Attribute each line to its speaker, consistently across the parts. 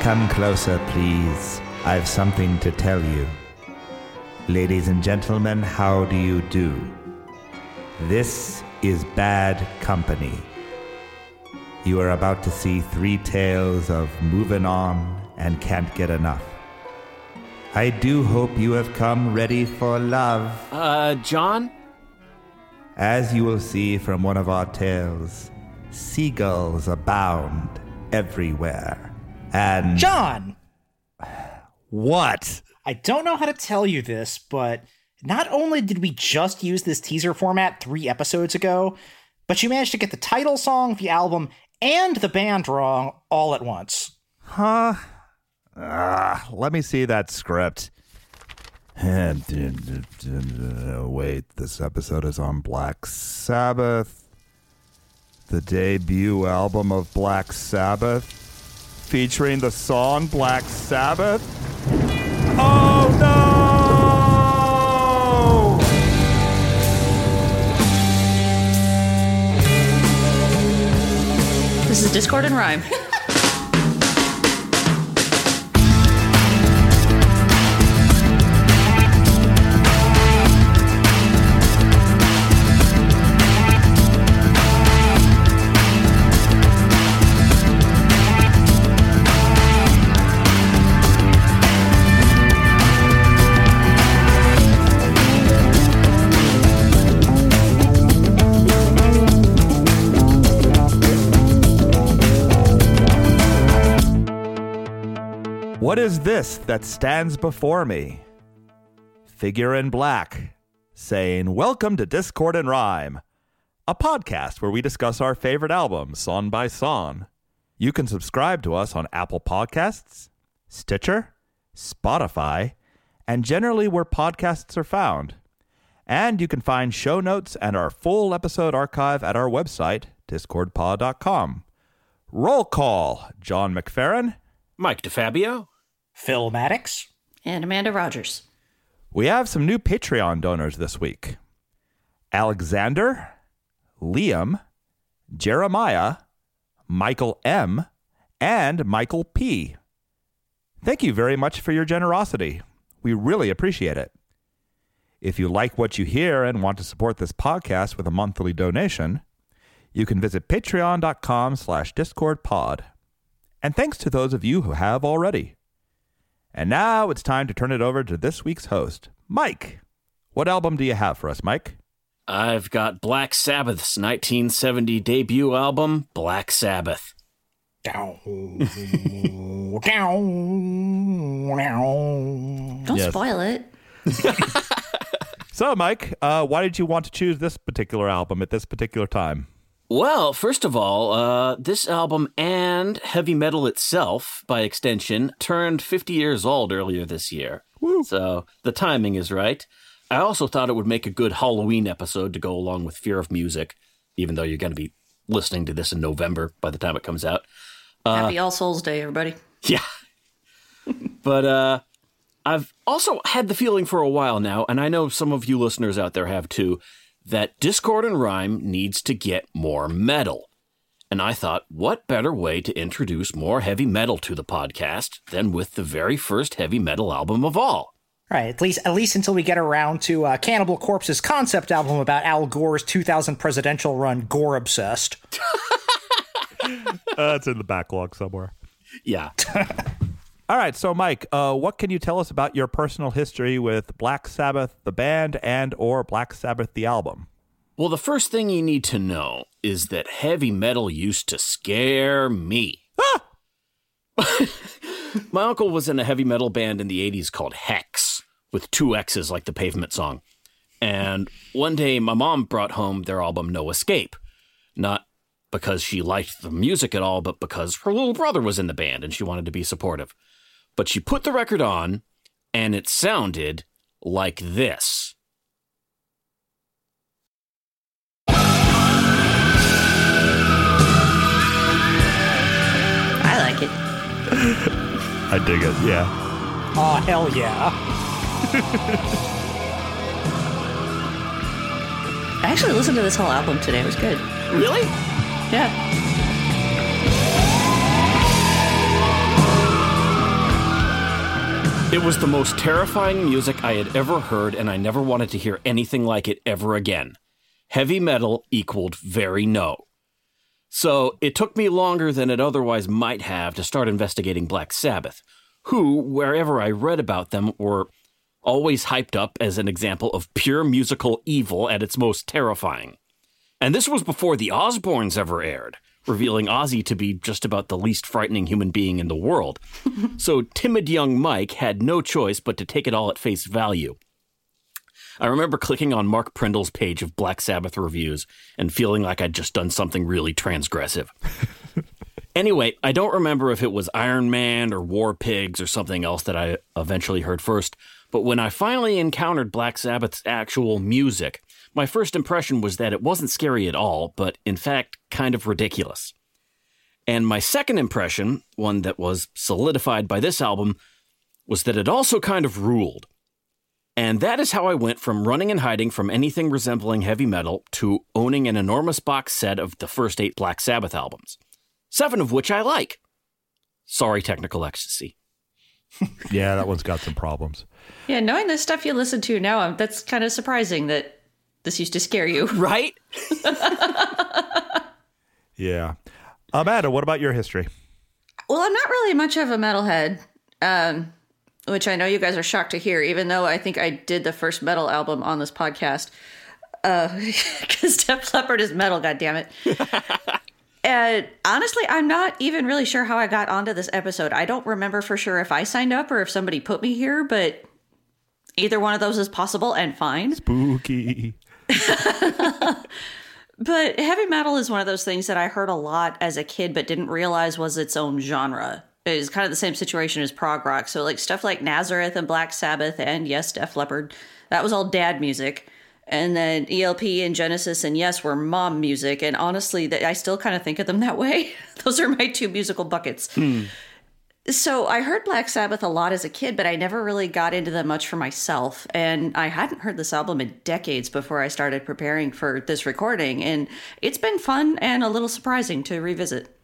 Speaker 1: Come closer, please. I've something to tell you. Ladies and gentlemen, how do you do? This is bad company. You are about to see three tales of moving on and can't get enough. I do hope you have come ready for love.
Speaker 2: Uh, John?
Speaker 1: As you will see from one of our tales, seagulls abound everywhere. And.
Speaker 3: John!
Speaker 1: What?
Speaker 3: I don't know how to tell you this, but not only did we just use this teaser format three episodes ago, but you managed to get the title song the album and the band wrong all at once.
Speaker 1: Huh? Ah, let me see that script. Wait, this episode is on Black Sabbath. The debut album of Black Sabbath, featuring the song Black Sabbath. Oh no!
Speaker 4: This is Discord and Rhyme.
Speaker 1: What is this that stands before me? Figure in black, saying, Welcome to Discord and Rhyme, a podcast where we discuss our favorite albums song by song. You can subscribe to us on Apple Podcasts, Stitcher, Spotify, and generally where podcasts are found. And you can find show notes and our full episode archive at our website, discordpod.com. Roll call, John McFerrin.
Speaker 2: Mike DeFabio?
Speaker 3: Phil Maddox?
Speaker 4: And Amanda Rodgers.
Speaker 1: We have some new Patreon donors this week Alexander, Liam, Jeremiah, Michael M., and Michael P. Thank you very much for your generosity. We really appreciate it. If you like what you hear and want to support this podcast with a monthly donation, you can visit patreon.com slash discordpod. And thanks to those of you who have already. And now it's time to turn it over to this week's host, Mike. What album do you have for us, Mike?
Speaker 2: I've got Black Sabbath's 1970 debut album, Black Sabbath.
Speaker 3: Down, down, down.
Speaker 4: Don't
Speaker 1: Yes.
Speaker 4: spoil it.
Speaker 1: So, Mike, uh, why did you want to choose this particular album at this particular time?
Speaker 2: Well, first of all, uh, this album and heavy metal itself, by extension, turned 50 years old earlier this year. So the timing is right. I also thought it would make a good Halloween episode to go along with Fear of Music, even though you're going to be listening to this in November by the time it comes out.
Speaker 4: Happy All Souls Day, everybody.
Speaker 2: Yeah. but uh I've also had the feeling for a while now, and I know some of you listeners out there have too, that Discord and Rhyme needs to get more metal. And I thought, what better way to introduce more heavy metal to the podcast than with the very first heavy metal album of all?
Speaker 3: Right, at least at least until we get around to uh, Cannibal Corpse's concept album about Al Gore's 2000 presidential run, Gore Obsessed.
Speaker 1: Uh, it's in the backlog somewhere.
Speaker 2: Yeah.
Speaker 1: All right, so Mike, uh, what can you tell us about your personal history with Black Sabbath, the band, and or Black Sabbath, the album?
Speaker 2: Well, the first thing you need to know is that heavy metal used to scare me. Ah! My uncle was in a heavy metal band in the 80s called Hex, with two X's like the pavement song. And one day my mom brought home their album No Escape. Not because she liked the music at all, but because her little brother was in the band and she wanted to be supportive. But she put the record on, and it sounded like this.
Speaker 4: I like it.
Speaker 1: I dig it. Yeah.
Speaker 3: Oh, hell yeah.
Speaker 4: I actually listened to this whole album today. It was good.
Speaker 2: Really?
Speaker 4: Yeah.
Speaker 2: It was the most terrifying music I had ever heard, and I never wanted to hear anything like it ever again. Heavy metal equaled very no. So it took me longer than it otherwise might have to start investigating Black Sabbath, who, wherever I read about them, were always hyped up as an example of pure musical evil at its most terrifying. And this was before the Osbournes ever aired, revealing Ozzy to be just about the least frightening human being in the world. so timid young Mike had no choice but to take it all at face value. I remember clicking on Mark Prindle's page of Black Sabbath reviews and feeling like I'd just done something really transgressive. anyway, I don't remember if it was Iron Man or War Pigs or something else that I eventually heard first, but when I finally encountered Black Sabbath's actual music, my first impression was that it wasn't scary at all, but in fact, kind of ridiculous. And my second impression, one that was solidified by this album, was that it also kind of ruled. And that is how I went from running and hiding from anything resembling heavy metal to owning an enormous box set of the first eight Black Sabbath albums, seven of which I like. Sorry, technical ecstasy.
Speaker 1: Yeah, that one's got some problems.
Speaker 4: Yeah, knowing the stuff you listen to now, um, that's kind of surprising that this used to scare you.
Speaker 2: Right?
Speaker 1: Yeah. Amanda, what about your history?
Speaker 4: Well, I'm not really much of a metalhead, um, which I know you guys are shocked to hear, even though I think I did the first metal album on this podcast. Because Def Leppard is metal, goddammit. and honestly, I'm not even really sure how I got onto this episode. I don't remember for sure if I signed up or if somebody put me here, but either one of those is possible and fine.
Speaker 1: Spooky.
Speaker 4: But heavy metal is one of those things that I heard a lot as a kid, but didn't realize was its own genre. It's kind of the same situation as prog rock. So, like stuff like Nazareth and Black Sabbath, and yes, Def Leppard, that was all dad music. And then ELP and Genesis and Yes were mom music. And honestly, I still kind of think of them that way. Those are my two musical buckets. Hmm. So I heard Black Sabbath a lot as a kid, but I never really got into them much for myself. And I hadn't heard this album in decades before I started preparing for this recording. And it's been fun and a little surprising to revisit.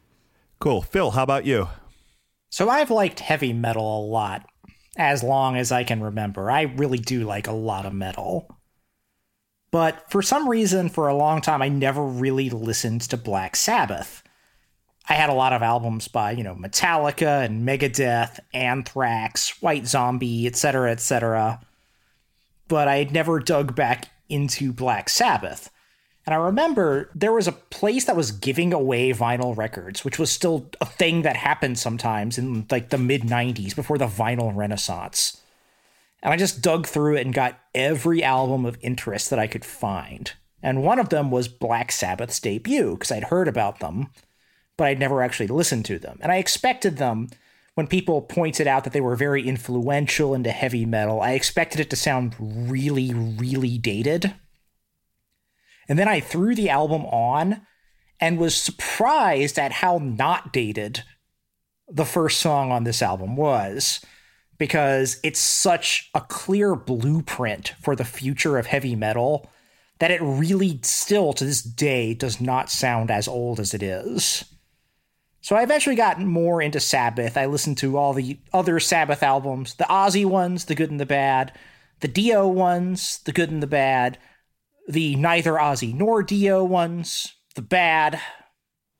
Speaker 1: Cool. Phil, how about you?
Speaker 3: So I've liked heavy metal a lot as long as I can remember. I really do like a lot of metal. But for some reason, for a long time, I never really listened to Black Sabbath. I had a lot of albums by, you know, Metallica and Megadeth, Anthrax, White Zombie, etc., etc. But I had never dug back into Black Sabbath. And I remember there was a place that was giving away vinyl records, which was still a thing that happened sometimes in like the mid 90s before the vinyl renaissance. And I just dug through it and got every album of interest that I could find. And one of them was Black Sabbath's debut, because I'd heard about them, but I'd never actually listened to them. And I expected them, when people pointed out that they were very influential into heavy metal, I expected it to sound really, really dated. And then I threw the album on and was surprised at how not dated the first song on this album was because it's such a clear blueprint for the future of heavy metal that it really still to this day does not sound as old as it is. So I eventually got more into Sabbath. I listened to all the other Sabbath albums, the Ozzy ones, the good and the bad, the Dio ones, the good and the bad, the neither Ozzy nor Dio ones, the bad.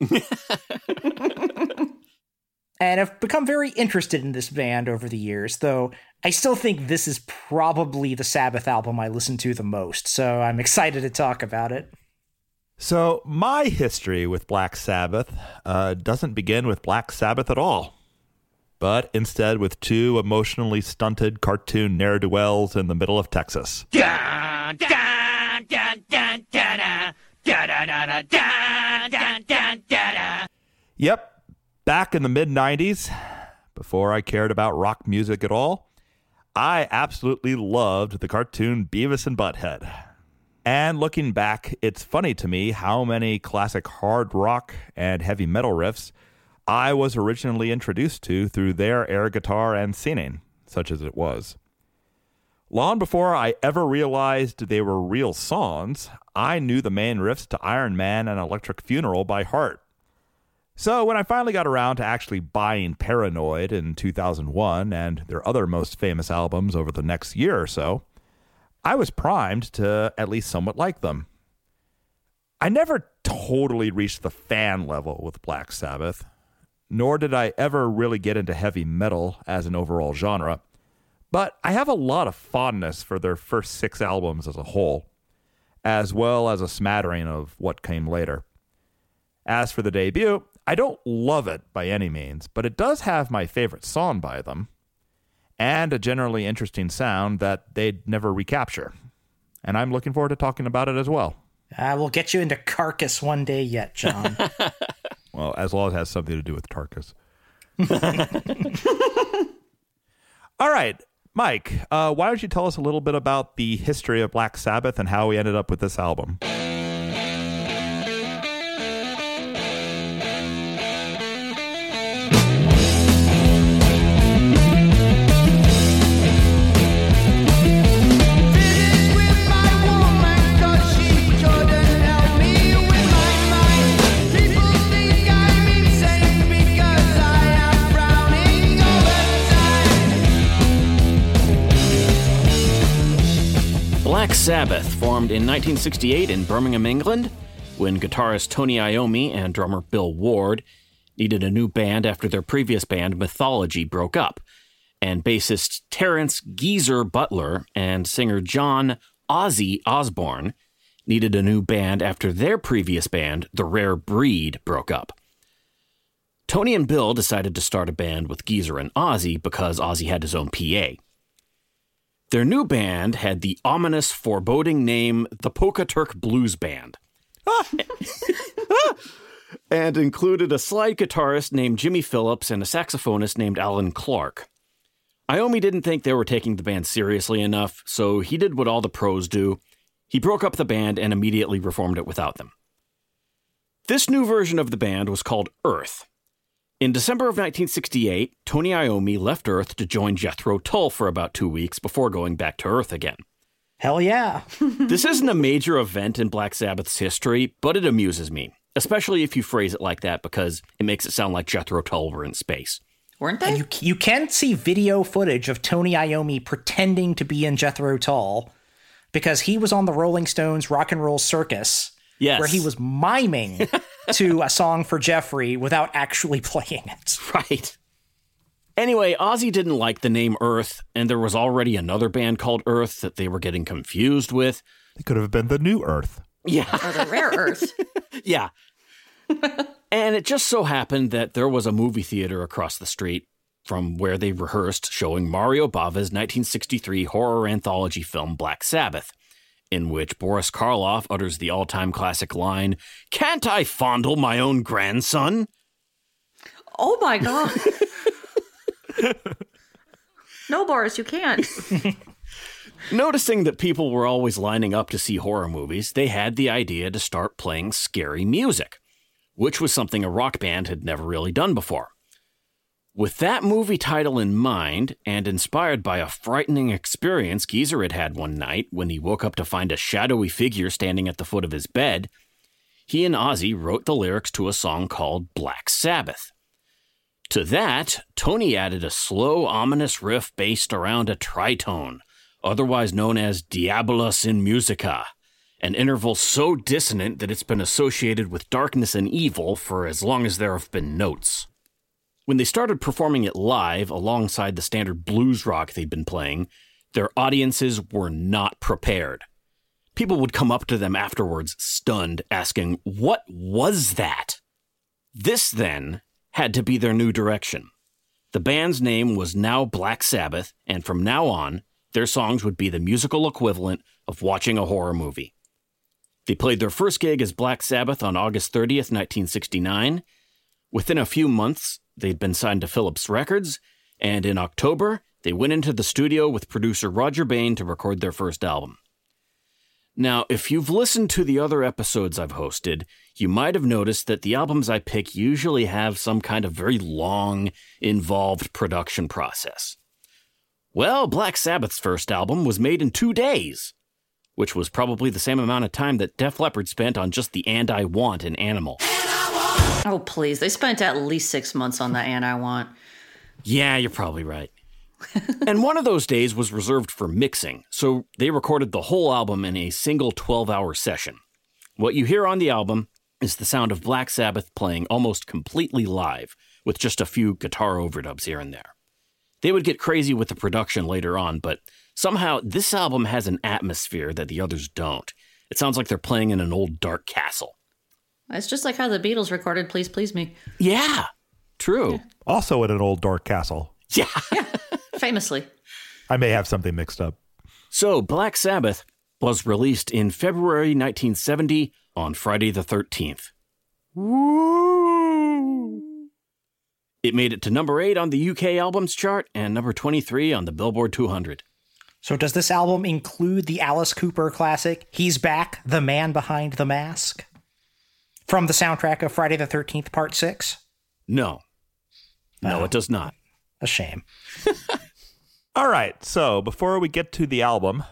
Speaker 3: and I've become very interested in this band over the years, though I still think this is probably the Sabbath album I listen to the most, so I'm excited to talk about it.
Speaker 1: So, my history with Black Sabbath uh, doesn't begin with Black Sabbath at all, but instead with two emotionally stunted cartoon ne'er do wells in the middle of Texas. Yep, back in the mid 90s, before I cared about rock music at all, I absolutely loved the cartoon Beavis and Butthead. And looking back, it's funny to me how many classic hard rock and heavy metal riffs I was originally introduced to through their air guitar and singing, such as it was. Long before I ever realized they were real songs, I knew the main riffs to Iron Man and Electric Funeral by heart. So when I finally got around to actually buying Paranoid in 2001 and their other most famous albums over the next year or so, I was primed to at least somewhat like them. I never totally reached the fan level with Black Sabbath, nor did I ever really get into heavy metal as an overall genre, but I have a lot of fondness for their first six albums as a whole, as well as a smattering of what came later. As for the debut, I don't love it by any means, but it does have my favorite song by them, and a generally interesting sound that they'd never recapture. And I'm looking forward to talking about it as well.
Speaker 3: I will get you into Carcass one day yet, John.
Speaker 1: Well, as long as it has something to do with Carcass. All right, Mike, uh, why don't you tell us a little bit about the history of Black Sabbath and how we ended up with this album?
Speaker 2: Sabbath formed in 1968 in Birmingham, England, when guitarist Tony Iommi and drummer Bill Ward needed a new band after their previous band Mythology broke up, and bassist Terence Geezer Butler and singer John Ozzy Osbourne needed a new band after their previous band, The Rare Breed, broke up. Tony and Bill decided to start a band with Geezer and Ozzy because Ozzy had his own PA. Their new band had the ominous, foreboding name the Polka Tulk Blues Band. and included a slide guitarist named Jimmy Phillips and a saxophonist named Alan Clark. Iommi didn't think they were taking the band seriously enough, so he did what all the pros do. He broke up the band and immediately reformed it without them. This new version of the band was called Earth. In December of 1968, Tony Iommi left Earth to join Jethro Tull for about two weeks before going back to Earth again.
Speaker 3: Hell yeah.
Speaker 2: This isn't a major event in Black Sabbath's history, but it amuses me, especially if you phrase it like that because it makes it sound like Jethro Tull were in space.
Speaker 4: Weren't they?
Speaker 3: You you can see video footage of Tony Iommi pretending to be in Jethro Tull because he was on the Rolling Stones Rock and Roll Circus
Speaker 2: Yes.
Speaker 3: where he was miming to a song for Jeffrey without actually playing it.
Speaker 2: Right. Anyway, Ozzy didn't like the name Earth, and there was already another band called Earth that they were getting confused with.
Speaker 1: They could have been the New Earth.
Speaker 2: Yeah.
Speaker 4: or the rare earth?
Speaker 2: Yeah. and it just so happened that there was a movie theater across the street from where they rehearsed showing Mario Bava's 1963 horror anthology film Black Sabbath, in which Boris Karloff utters the all time classic line, Can't I fondle my own grandson?
Speaker 4: Oh my god. no, Boris, you can't.
Speaker 2: Noticing that people were always lining up to see horror movies, they had the idea to start playing scary music, which was something a rock band had never really done before. With that movie title in mind, and inspired by a frightening experience Geezer had had one night when he woke up to find a shadowy figure standing at the foot of his bed, he and Ozzy wrote the lyrics to a song called Black Sabbath. To that, Tony added a slow, ominous riff based around a tritone, otherwise known as Diabolus in Musica, an interval so dissonant that it's been associated with darkness and evil for as long as there have been notes. When they started performing it live alongside the standard blues rock they'd been playing, their audiences were not prepared. People would come up to them afterwards, stunned, asking, What was that? This, then, had to be their new direction. The band's name was now Black Sabbath, and from now on, their songs would be the musical equivalent of watching a horror movie. They played their first gig as Black Sabbath on August 30th, 1969. Within a few months, they'd been signed to Philips Records, and in October, they went into the studio with producer Roger Bain to record their first album. Now, if you've listened to the other episodes I've hosted, you might have noticed that the albums I pick usually have some kind of very long, involved production process. Well, Black Sabbath's first album was made in two days, which was probably the same amount of time that Def Leppard spent on just the And I Want in Animal.
Speaker 4: Oh, please. They spent at least six months on that, and I want.
Speaker 2: Yeah, you're probably right. and one of those days was reserved for mixing, so they recorded the whole album in a single 12 hour session. What you hear on the album is the sound of Black Sabbath playing almost completely live, with just a few guitar overdubs here and there. They would get crazy with the production later on, but somehow this album has an atmosphere that the others don't. It sounds like they're playing in an old dark castle.
Speaker 4: It's just like how the Beatles recorded Please Please Me.
Speaker 2: Yeah, true.
Speaker 1: Also in an old dark castle.
Speaker 2: Yeah.
Speaker 4: Famously.
Speaker 1: I may have something mixed up.
Speaker 2: So, Black Sabbath was released in February 1970 on Friday the 13th. Woo! It made it to number 8 on the UK albums chart and number 23 on the Billboard 200.
Speaker 3: So, does this album include the Alice Cooper classic, He's Back, the Man Behind the Mask? From the soundtrack of Friday the 13th, Part 6?
Speaker 2: No. No,
Speaker 3: Oh.
Speaker 2: it does not.
Speaker 3: A shame.
Speaker 1: All right, so before we get to the album,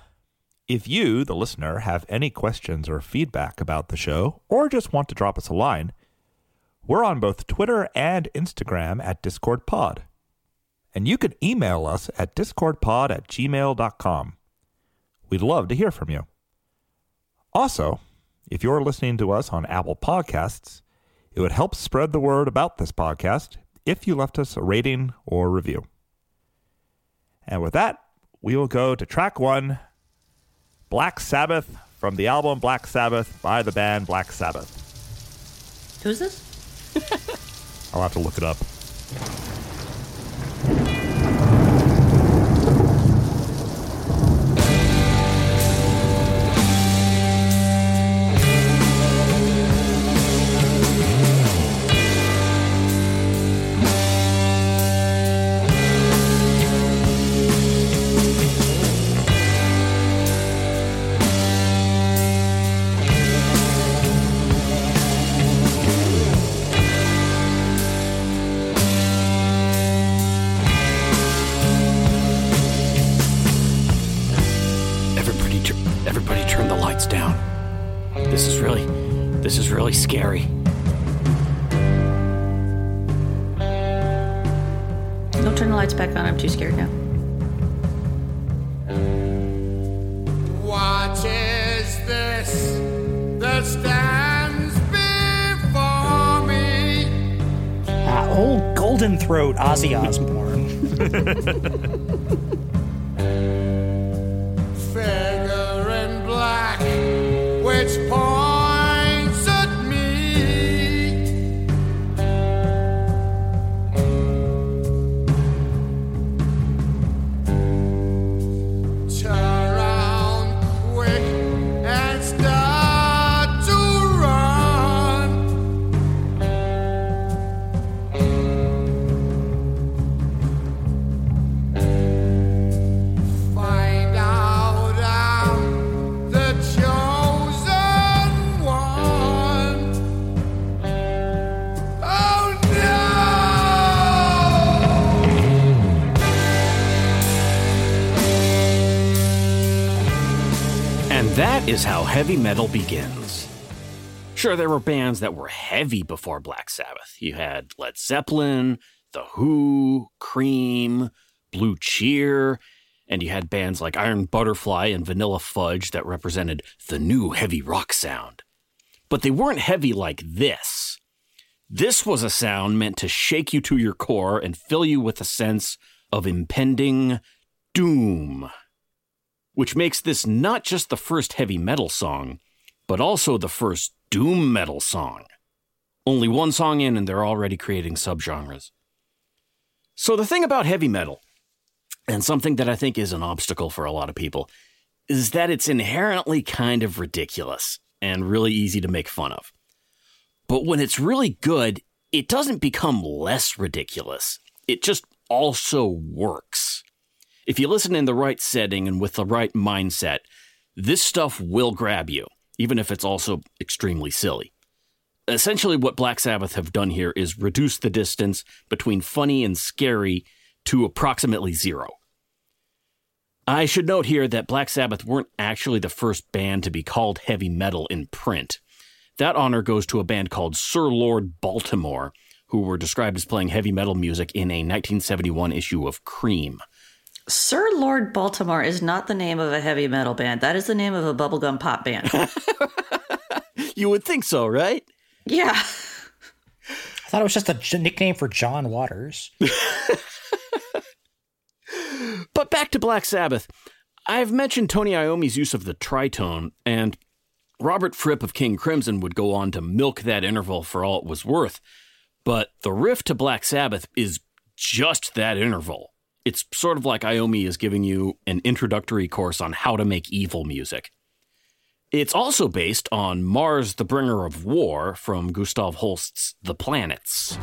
Speaker 1: if you, the listener, have any questions or feedback about the show, or just want to drop us a line, we're on both Twitter and Instagram at DiscordPod. And you can email us at discordpod at gmail.com. We'd love to hear from you. Also, if you're listening to us on Apple Podcasts, it would help spread the word about this podcast if you left us a rating or review. And with that, we will go to track one Black Sabbath from the album Black Sabbath by the band Black Sabbath.
Speaker 4: Who's this?
Speaker 1: I'll have to look it up.
Speaker 2: Scary. Heavy metal begins. Sure, there were bands that were heavy before Black Sabbath. You had Led Zeppelin, The Who, Cream, Blue Cheer, and you had bands like Iron Butterfly and Vanilla Fudge that represented the new heavy rock sound. But they weren't heavy like this. This was a sound meant to shake you to your core and fill you with a sense of impending doom which makes this not just the first heavy metal song, but also the first doom metal song. Only one song in, and they're already creating subgenres. So, the thing about heavy metal, and something that I think is an obstacle for a lot of people, is that it's inherently kind of ridiculous and really easy to make fun of. But when it's really good, it doesn't become less ridiculous. It just also works. If you listen in the right setting and with the right mindset, this stuff will grab you, even if it's also extremely silly. Essentially, what Black Sabbath have done here is reduce the distance between funny and scary to approximately zero. I should note here that Black Sabbath weren't actually the first band to be called heavy metal in print. That honor goes to a band called Sir Lord Baltimore, who were described as playing heavy metal music in a 1971 issue of Creem.
Speaker 4: Sir Lord Baltimore is not the name of a heavy metal band. That is the name of a bubblegum pop band.
Speaker 2: You would think so, right?
Speaker 4: yeah.
Speaker 3: I thought it was just a j- nickname for John Waters.
Speaker 2: But back to Black Sabbath. I've mentioned Tony Iommi's use of the tritone, and Robert Fripp of King Crimson would go on to milk that interval for all it was worth. But the riff to Black Sabbath is just that interval. It's sort of like Iommi is giving you an introductory course on how to make evil music. It's also based on Mars the Bringer of War from Gustav Holst's The Planets.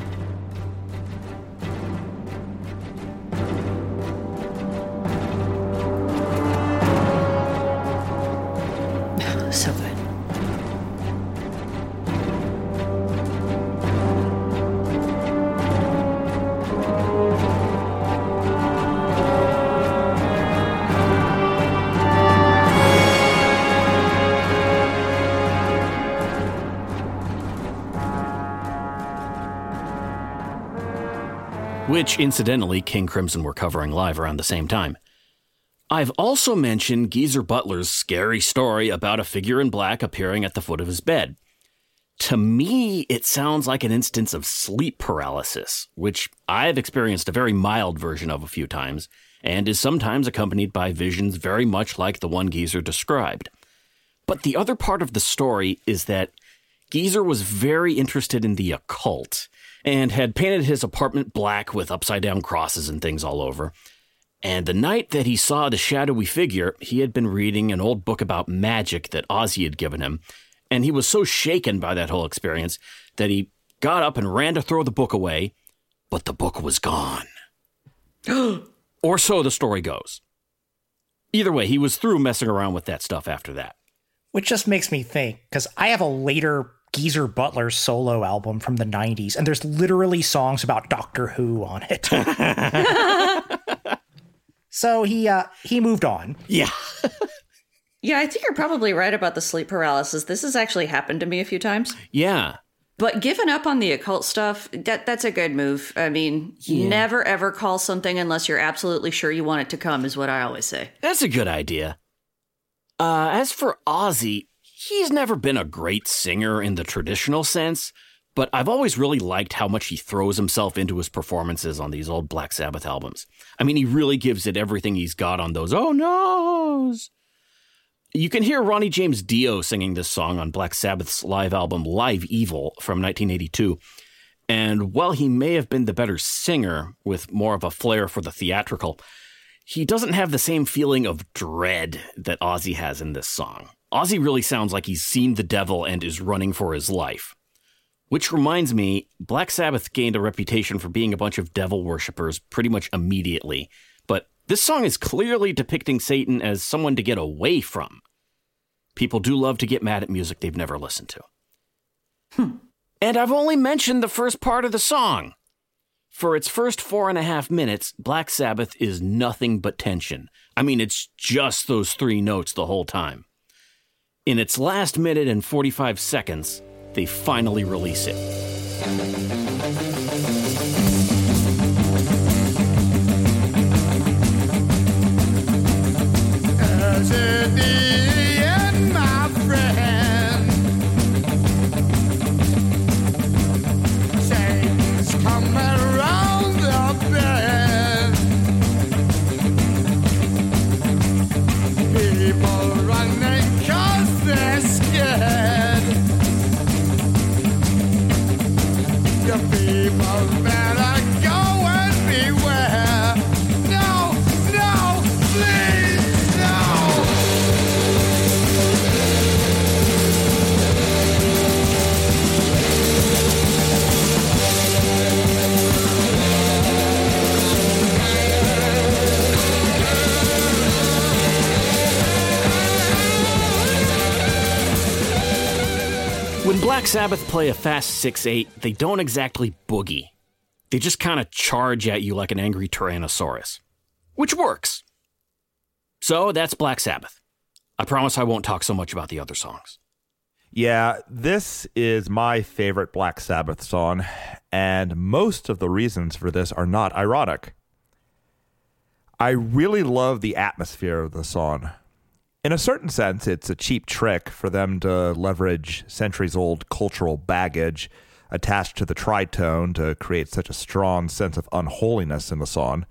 Speaker 2: Which incidentally King Crimson were covering live around the same time. I've also mentioned Geezer Butler's scary story about a figure in black appearing at the foot of his bed. To me, it sounds like an instance of sleep paralysis, which I've experienced a very mild version of a few times, and is sometimes accompanied by visions very much like the one Geezer described. But the other part of the story is that Geezer was very interested in the occult and had painted his apartment black with upside down crosses and things all over. And the night that he saw the shadowy figure, he had been reading an old book about magic that Ozzy had given him. And he was so shaken by that whole experience that he got up and ran to throw the book away, but the book was gone. or so the story goes. Either way, he was through messing around with that stuff after that.
Speaker 3: Which just makes me think, because I have a later Geezer Butler's solo album from the 90s, and there's literally songs about Doctor Who on it. so he uh he moved on.
Speaker 2: Yeah.
Speaker 4: Yeah, I think you're probably right about the sleep paralysis. This has actually happened to me a few times.
Speaker 2: Yeah.
Speaker 4: But giving up on the occult stuff, that that's a good move. I mean, never ever call something unless you're absolutely sure you want it to come is what I always say.
Speaker 2: That's a good idea. Uh, as for Ozzy, he's never been a great singer in the traditional sense, but I've always really liked how much he throws himself into his performances on these old Black Sabbath albums. I mean, he really gives it everything he's got on those oh no's. You can hear Ronnie James Dio singing this song on Black Sabbath's live album Live Evil from 1982. And while he may have been the better singer with more of a flair for the theatrical, he doesn't have the same feeling of dread that Ozzy has in this song. Ozzy really sounds like he's seen the devil and is running for his life. Which reminds me, Black Sabbath gained a reputation for being a bunch of devil worshippers pretty much immediately. But this song is clearly depicting Satan as someone to get away from. People do love to get mad at music they've never listened to. Hmm. And I've only mentioned the first part of the song. For its first four and a half minutes, Black Sabbath is nothing but tension. I mean, it's just those three notes the whole time. In its last minute and 45 seconds, they finally release it. Sabbath play a fast 6 8, they don't exactly boogie. They just kind of charge at you like an angry Tyrannosaurus, which works. So that's Black Sabbath. I promise I won't talk so much about the other songs.
Speaker 1: Yeah, this is my favorite Black Sabbath song, and most of the reasons for this are not ironic. I really love the atmosphere of the song. In a certain sense, it's a cheap trick for them to leverage centuries old cultural baggage attached to the tritone to create such a strong sense of unholiness in the song.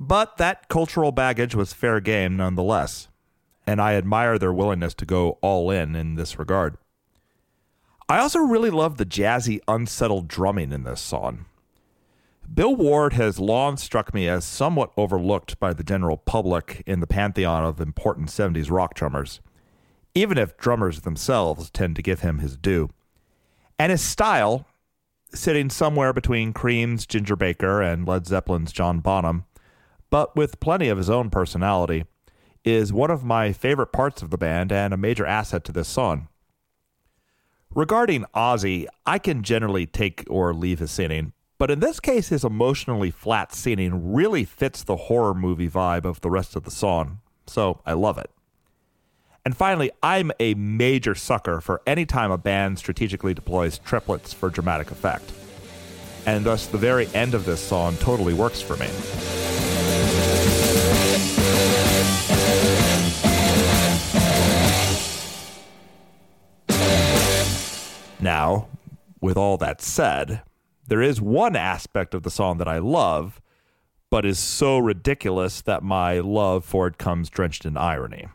Speaker 1: But that cultural baggage was fair game nonetheless, and I admire their willingness to go all in in this regard. I also really love the jazzy, unsettled drumming in this song. Bill Ward has long struck me as somewhat overlooked by the general public in the pantheon of important 70s rock drummers, even if drummers themselves tend to give him his due. And his style, sitting somewhere between Cream's Ginger Baker and Led Zeppelin's John Bonham, but with plenty of his own personality, is one of my favorite parts of the band and a major asset to this song. Regarding Ozzy, I can generally take or leave his singing, but in this case, his emotionally flat singing really fits the horror movie vibe of the rest of the song, so I love it. And finally, I'm a major sucker for any time a band strategically deploys triplets for dramatic effect. And thus, the very end of this song totally works for me. Now, with all that said, there is one aspect of the song that I love, but is so ridiculous that my love for it comes drenched in irony.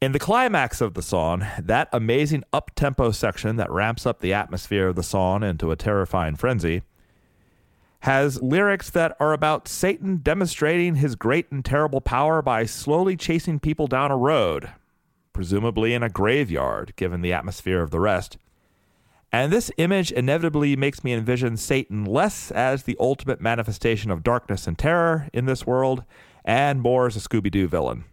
Speaker 1: In the climax of the song, that amazing up tempo section that ramps up the atmosphere of the song into a terrifying frenzy has lyrics that are about Satan demonstrating his great and terrible power by slowly chasing people down a road, presumably in a graveyard, given the atmosphere of the rest. And this image inevitably makes me envision Satan less as the ultimate manifestation of darkness and terror in this world, and more as a Scooby Doo villain.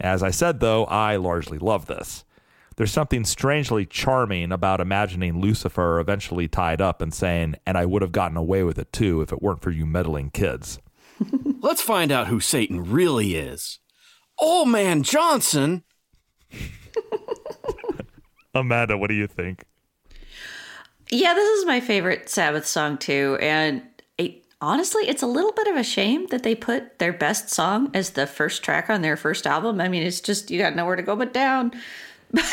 Speaker 1: As I said, though, I largely love this. There's something strangely charming about imagining Lucifer eventually tied up and saying, and I would have gotten away with it too if it weren't for you meddling kids.
Speaker 2: Let's find out who Satan really is. Old Man Johnson?
Speaker 1: Amanda, what do you think?
Speaker 4: Yeah, this is my favorite Sabbath song too, and it, honestly, it's a little bit of a shame that they put their best song as the first track on their first album. I mean, it's just you got nowhere to go but down. But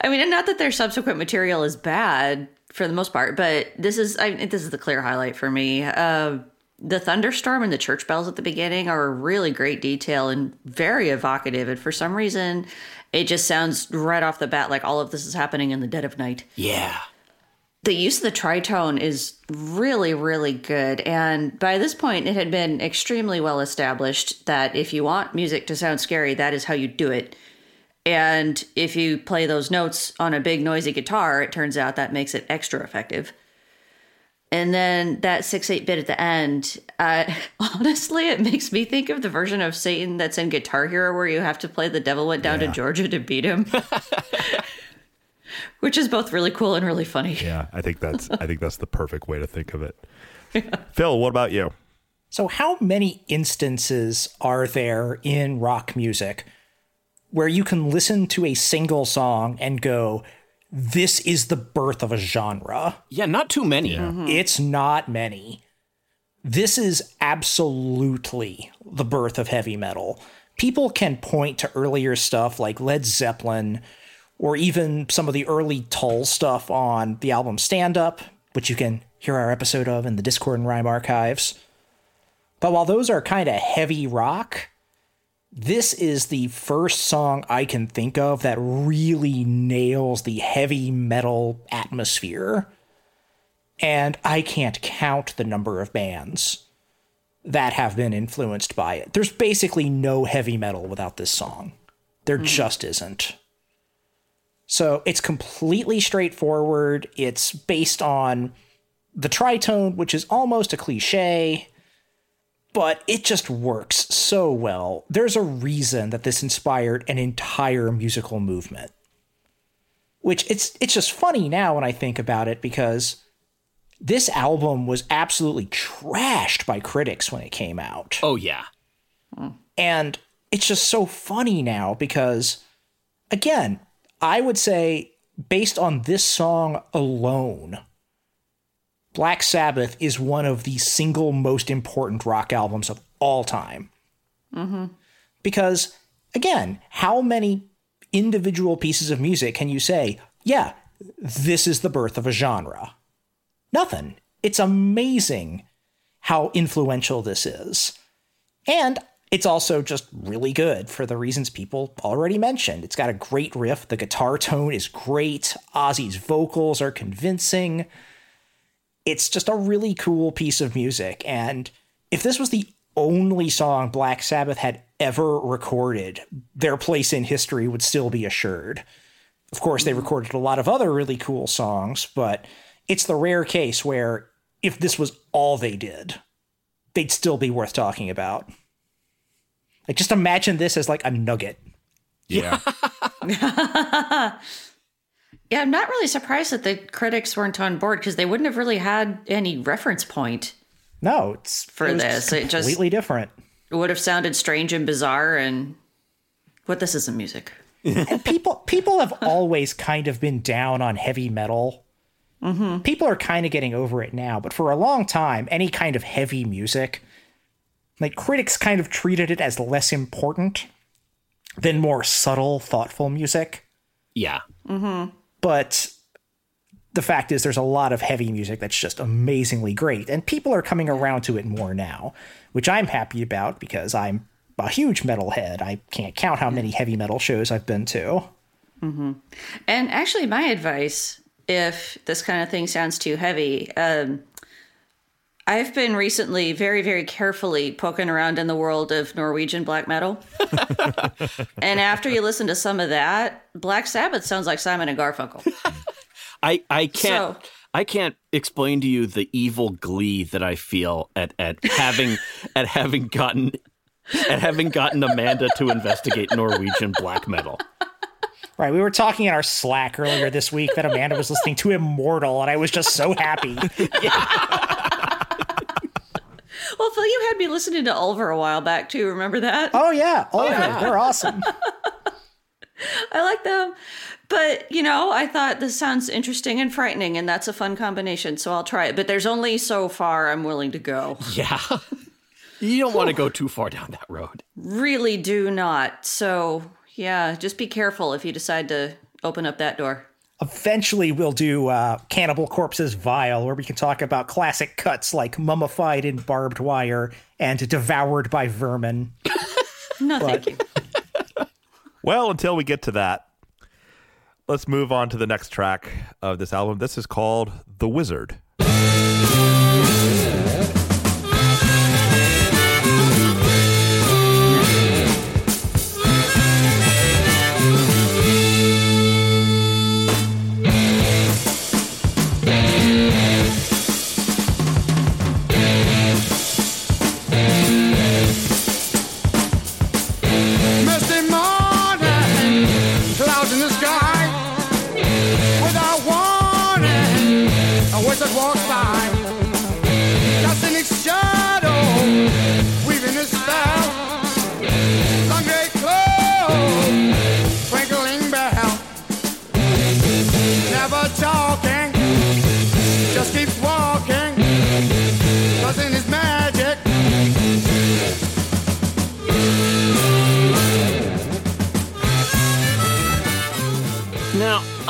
Speaker 4: I mean, and not that their subsequent material is bad for the most part, but this is I, this is the clear highlight for me. Uh, the thunderstorm and the church bells at the beginning are a really great detail and very evocative. And for some reason, it just sounds right off the bat like all of this is happening in the dead of night
Speaker 2: Yeah.
Speaker 4: The use of the tritone is really, really good. And by this point, it had been extremely well established that if you want music to sound scary, that is how you do it. And if you play those notes on a big, noisy guitar, it turns out that makes it extra effective. And then that 6 8 bit at the end, uh, honestly, it makes me think of the version of Satan that's in Guitar Hero where you have to play The Devil Went Down
Speaker 1: Yeah.
Speaker 4: to Georgia to beat him. Which is both really cool and really funny.
Speaker 1: Yeah, I think that's I think that's the perfect way to think of it. Phil, what about you?
Speaker 3: So, how many instances are there in rock music where you can listen to a single song and go, this is the birth of a genre?
Speaker 2: Yeah, not too many. Mm-hmm.
Speaker 3: It's not many. This is absolutely the birth of heavy metal. People can point to earlier stuff like Led Zeppelin or even some of the early Tull stuff on the album Stand Up, which you can hear our episode of in the Discord and Rhyme archives. But while those are kind of heavy rock, this is the first song I can think of that really nails the heavy metal atmosphere and I can't count the number of bands that have been influenced by it. There's basically no heavy metal without this song. There hmm. just isn't. So it's completely straightforward. It's based on the tritone, which is almost a cliche, but it just works so well. There's a reason that this inspired an entire musical movement. Which it's it's just funny now when I think about it because this album was absolutely trashed by critics when it came out.
Speaker 2: Oh, yeah.
Speaker 3: And it's just so funny now because, again, I would say, based on this song alone, Black Sabbath is one of the single most important rock albums of all time. Mm-hmm. Because, again, how many individual pieces of music can you say, yeah, this is the birth of a genre? Nothing. It's amazing how influential this is. And it's also just really good for the reasons people already mentioned. It's got a great riff. The guitar tone is great. Ozzy's vocals are convincing. It's just a really cool piece of music. And if this was the only song Black Sabbath had ever recorded, their place in history would still be assured. Of course, they mm-hmm. recorded a lot of other really cool songs, but it's the rare case where if this was all they did, they'd still be worth talking about. Like, just imagine this as like a nugget.
Speaker 1: Yeah.
Speaker 4: Yeah, I'm not really surprised that the critics weren't on board because they wouldn't have really had any reference point.
Speaker 3: No, it's
Speaker 4: For
Speaker 3: it was
Speaker 4: this, it just-
Speaker 3: completely different.
Speaker 4: It would have sounded strange and bizarre and what this isn't music.
Speaker 3: And people people have always kind of been down on heavy metal. Mm-hmm. People are kind of getting over it now, but for a long time, any kind of heavy music, like critics kind of treated it as less important than more subtle, thoughtful music.
Speaker 2: Yeah.
Speaker 3: But the fact is, there's a lot of heavy music that's just amazingly great, and people are coming around to it more now, which I'm happy about because I'm a huge metalhead. I can't count how many heavy metal shows I've been to.
Speaker 4: And actually, my advice, if this kind of thing sounds too heavy, um, I've been recently very, very carefully poking around in the world of Norwegian black metal. and after you listen to some of that, Black Sabbath sounds like Simon and Garfunkel.
Speaker 2: I I can't
Speaker 4: So-
Speaker 2: I can't explain to you the evil glee that I feel at at having at having gotten at having gotten Amanda to investigate Norwegian black metal.
Speaker 3: Right, we were talking in our Slack earlier this week that Amanda was listening to Immortal, and I was just so happy.
Speaker 4: Well, Phil, you had me listening to Ulver a while back, too. Remember that?
Speaker 3: Oh yeah, all yeah. they're awesome.
Speaker 4: I like them. But, you know, I thought this sounds interesting and frightening, and that's a fun combination, so I'll try it. But there's only so far I'm willing to go.
Speaker 2: Yeah. You don't want to go too far down that road.
Speaker 4: Really do not. So, yeah, just be careful if you decide to open up that door.
Speaker 3: Eventually, we'll do uh, Cannibal Corpse's Vile, where we can talk about classic cuts like Mummified in Barbed Wire and Devoured by Vermin.
Speaker 4: No, thank you.
Speaker 1: Well, until we get to that, let's move on to the next track of this album. This is called The Wizard.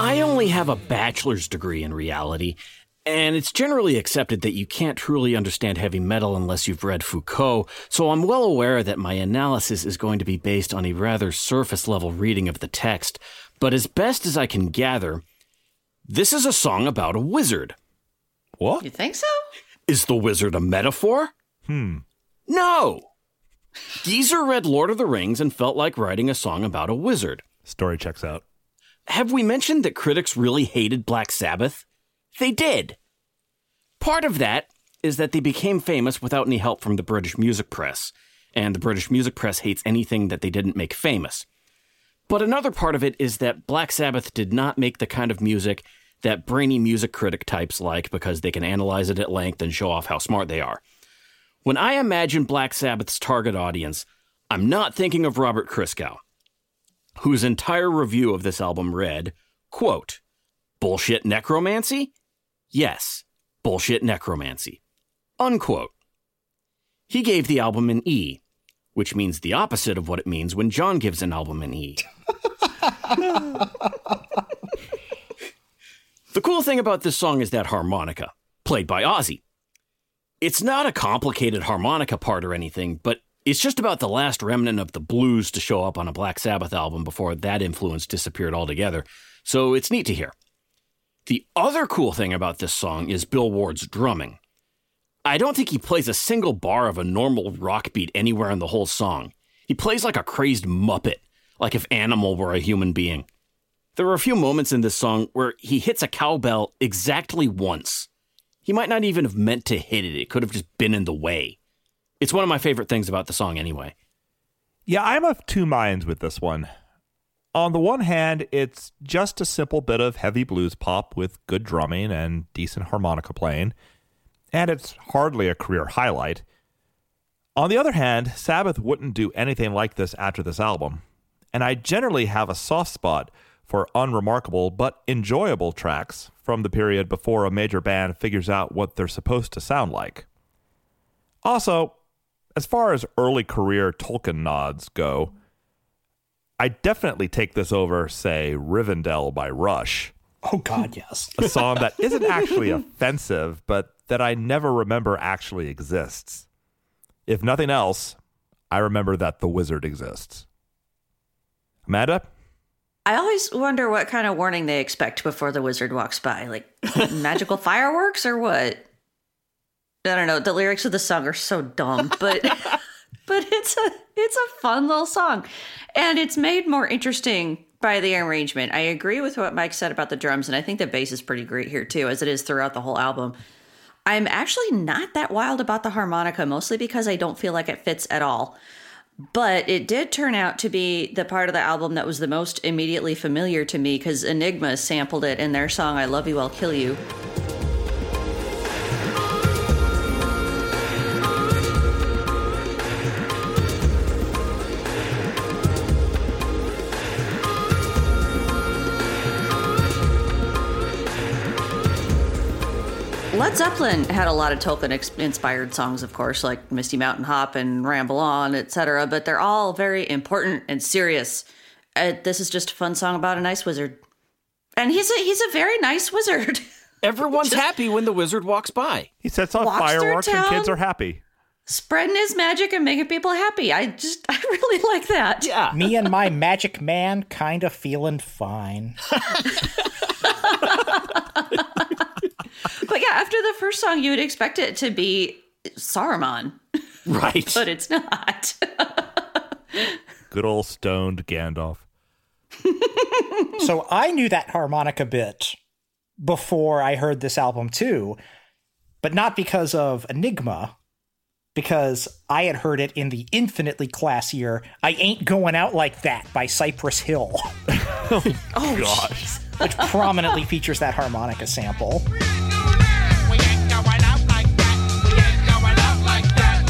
Speaker 2: I only have a bachelor's degree in reality, and it's generally accepted that you can't truly understand heavy metal unless you've read Foucault, so I'm well aware that my analysis is going to be based on a rather surface level reading of the text. But as best as I can gather, this is a song about a wizard.
Speaker 1: What?
Speaker 4: You think so?
Speaker 2: Is the wizard a metaphor? Hmm. No! Geezer read Lord of the Rings and felt like writing a song about a wizard.
Speaker 1: Story checks out.
Speaker 2: Have we mentioned that critics really hated Black Sabbath? They did. Part of that is that they became famous without any help from the British music press, and the British music press hates anything that they didn't make famous. But another part of it is that Black Sabbath did not make the kind of music that brainy music critic types like because they can analyze it at length and show off how smart they are. When I imagine Black Sabbath's target audience, I'm not thinking of Robert Christgau. Whose entire review of this album read, quote, Bullshit necromancy? Yes, bullshit necromancy. Unquote. He gave the album an E, which means the opposite of what it means when John gives an album an E. the cool thing about this song is that harmonica, played by Ozzy. It's not a complicated harmonica part or anything, but it's just about the last remnant of the blues to show up on a Black Sabbath album before that influence disappeared altogether. So it's neat to hear. The other cool thing about this song is Bill Ward's drumming. I don't think he plays a single bar of a normal rock beat anywhere in the whole song. He plays like a crazed muppet, like if Animal were a human being. There are a few moments in this song where he hits a cowbell exactly once. He might not even have meant to hit it, it could have just been in the way. It's one of my favorite things about the song, anyway.
Speaker 1: Yeah, I'm of two minds with this one. On the one hand, it's just a simple bit of heavy blues pop with good drumming and decent harmonica playing, and it's hardly a career highlight. On the other hand, Sabbath wouldn't do anything like this after this album, and I generally have a soft spot for unremarkable but enjoyable tracks from the period before a major band figures out what they're supposed to sound like. Also, as far as early career Tolkien nods go, I definitely take this over, say, Rivendell by Rush,
Speaker 3: Oh God, yes.
Speaker 1: a song that isn't actually offensive, but that I never remember actually exists. If nothing else, I remember that the wizard exists. Amanda?
Speaker 4: I always wonder what kind of warning they expect before the wizard walks by. Like magical fireworks or what? I don't know. The lyrics of the song are so dumb, but but it's a it's a fun little song. And it's made more interesting by the arrangement. I agree with what Mike said about the drums, and I think the bass is pretty great here too, as it is throughout the whole album. I'm actually not that wild about the harmonica, mostly because I don't feel like it fits at all. But it did turn out to be the part of the album that was the most immediately familiar to me because Enigma sampled it in their song I Love You, I'll Kill You. Led Zeppelin had a lot of Tolkien inspired songs, of course, like Misty Mountain Hop and Ramble On, etc., but they're all very important and serious. Uh, this is just a fun song about a nice wizard. And he's a, he's a very nice wizard.
Speaker 2: Everyone's happy when the wizard walks by.
Speaker 1: He sets off
Speaker 4: Walks through
Speaker 1: fireworks and kids are happy.
Speaker 4: Spreading his magic and making people happy. I just, I really like that.
Speaker 2: Yeah.
Speaker 3: Me and my magic man kind of feeling fine.
Speaker 4: But yeah, after the first song, you would expect it to be Saruman,
Speaker 2: Right.
Speaker 4: but it's not.
Speaker 1: Good old stoned Gandalf.
Speaker 3: so I knew that harmonica bit before I heard this album too, but not because of Enigma, because I had heard it in the infinitely classier I Ain't Going Out Like That by Cypress Hill,
Speaker 4: oh, gosh.
Speaker 3: which prominently features that harmonica sample.
Speaker 5: We ain't going out like that. We ain't going out like that.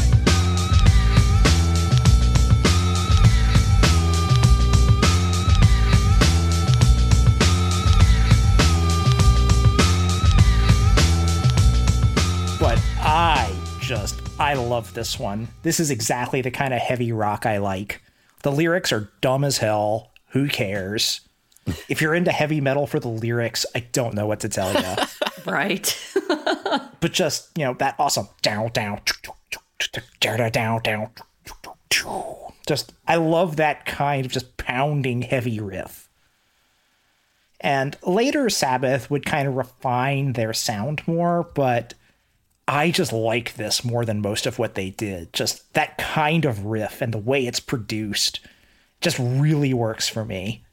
Speaker 3: But I just, I love this one. This is exactly the kind of heavy rock I like. The lyrics are dumb as hell. Who cares? If you're into heavy metal for the lyrics, I don't know what to tell you.
Speaker 4: Right.
Speaker 3: but just you know that awesome down down down down down just i love that kind of just pounding heavy riff and later sabbath would kind of refine their sound more but i just like this more than most of what they did just that kind of riff and the way it's produced just really works for me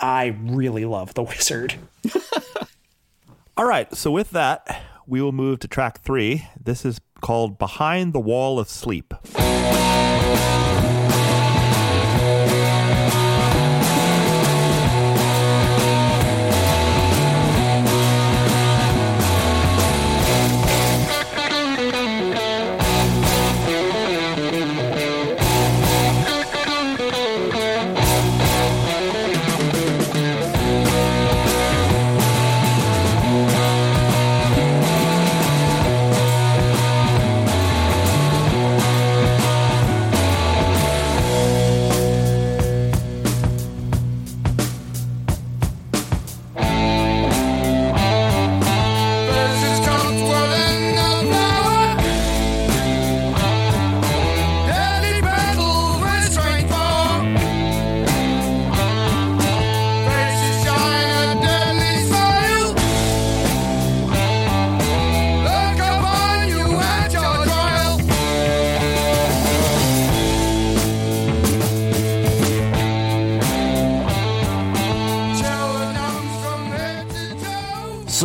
Speaker 3: i really love the wizard
Speaker 1: All right, so with that, we will move to track three. This is called Behind the Wall of Sleep.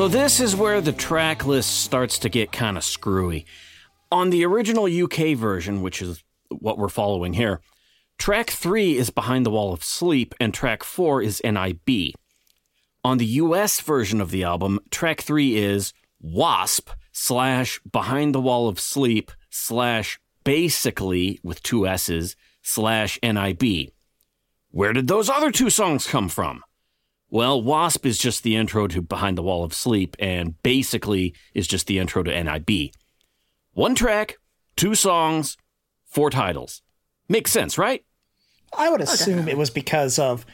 Speaker 2: So this is where the track list starts to get kind of screwy. On the original UK version, which is what we're following here, track 3 is Behind the Wall of Sleep and track 4 is NIB. On the US version of the album, track 3 is Wasp slash Behind the Wall of Sleep slash basically with two S's slash NIB. Where did those other two songs come from? Well, Wasp is just the intro to Behind the Wall of Sleep, and basically is just the intro to NIB. One track, two songs, four titles. Makes sense, right?
Speaker 3: I would assume it was because of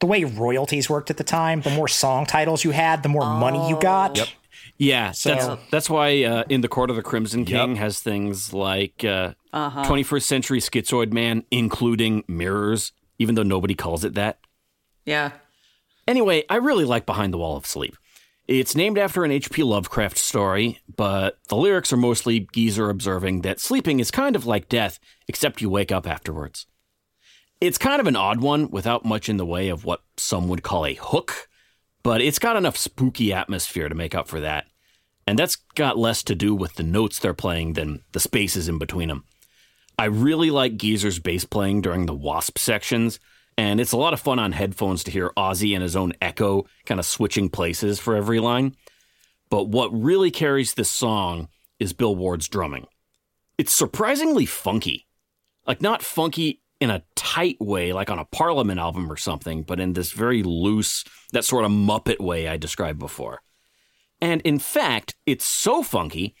Speaker 3: the way royalties worked at the time. The more song titles you had, the more money you got.
Speaker 2: Yep. Yeah, that's
Speaker 3: So-
Speaker 2: that's why uh, in the Court of the Crimson King has things like uh, 21st Century Schizoid Man, including mirrors, even though nobody calls it that.
Speaker 4: Yeah.
Speaker 2: Anyway, I really like Behind the Wall of Sleep. It's named after an H.P. Lovecraft story, but the lyrics are mostly Geezer observing that sleeping is kind of like death, except you wake up afterwards. It's kind of an odd one without much in the way of what some would call a hook, but it's got enough spooky atmosphere to make up for that. And that's got less to do with the notes they're playing than the spaces in between them. I really like Geezer's bass playing during the Wasp sections, and it's a lot of fun on headphones to hear Ozzy and his own echo kind of switching places for every line. But what really carries this song is Bill Ward's drumming. It's surprisingly funky. Like, not funky in a tight way, like on a Parliament album or something, but in this very loose, that sort of Muppet way I described before. And in fact, it's so funky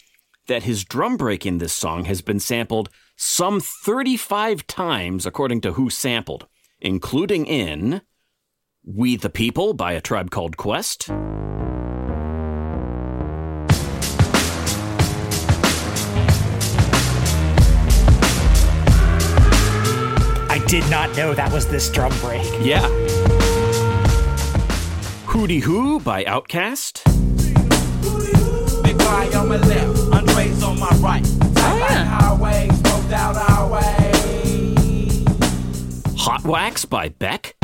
Speaker 2: that his drum break in this song has been sampled some 35 times, according to Who Sampled, including in We the People by a Tribe Called Quest,
Speaker 3: I did not know that was this drum break.
Speaker 2: yeah, Hootie Hoo by Outkast,
Speaker 5: Big Y on my left, Andre's on my right. Tight like ah. highway, smoked out our way.
Speaker 2: Hot Wax by Beck,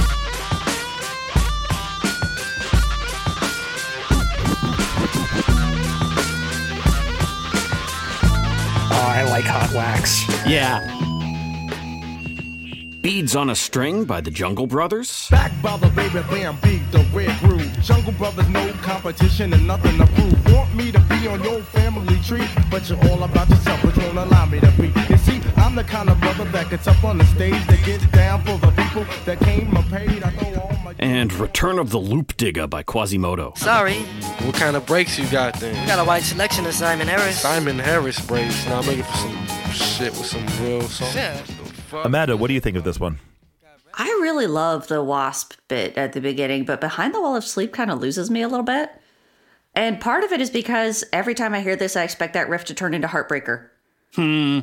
Speaker 3: Oh, I like Hot Wax.
Speaker 2: yeah, Beads on a String by the Jungle Brothers,
Speaker 6: Back by the baby bam beat, the red groove. Jungle Brothers, no competition and nothing to prove. Want me to be on your family tree, but you're all about yourself, which won't allow me to be. You see, I'm the kind of brother that gets up on the stage that gets down for the people that came and paid. I throw all my
Speaker 2: and Return of the Loop Digga by Quasimoto.
Speaker 7: Sorry,
Speaker 8: What kind of breaks you got then?
Speaker 7: got a wide selection of Simon Harris.
Speaker 8: Simon Harris breaks. Now I'm looking for some shit with some real songs.
Speaker 7: Yeah.
Speaker 8: What the fuck?
Speaker 1: Amanda, what do you think of this one?
Speaker 4: I really love the wasp bit at the beginning, but behind the wall of sleep kind of loses me a little bit. And part of it is because every time I hear this, I expect that riff to turn into Heartbreaker. Hmm.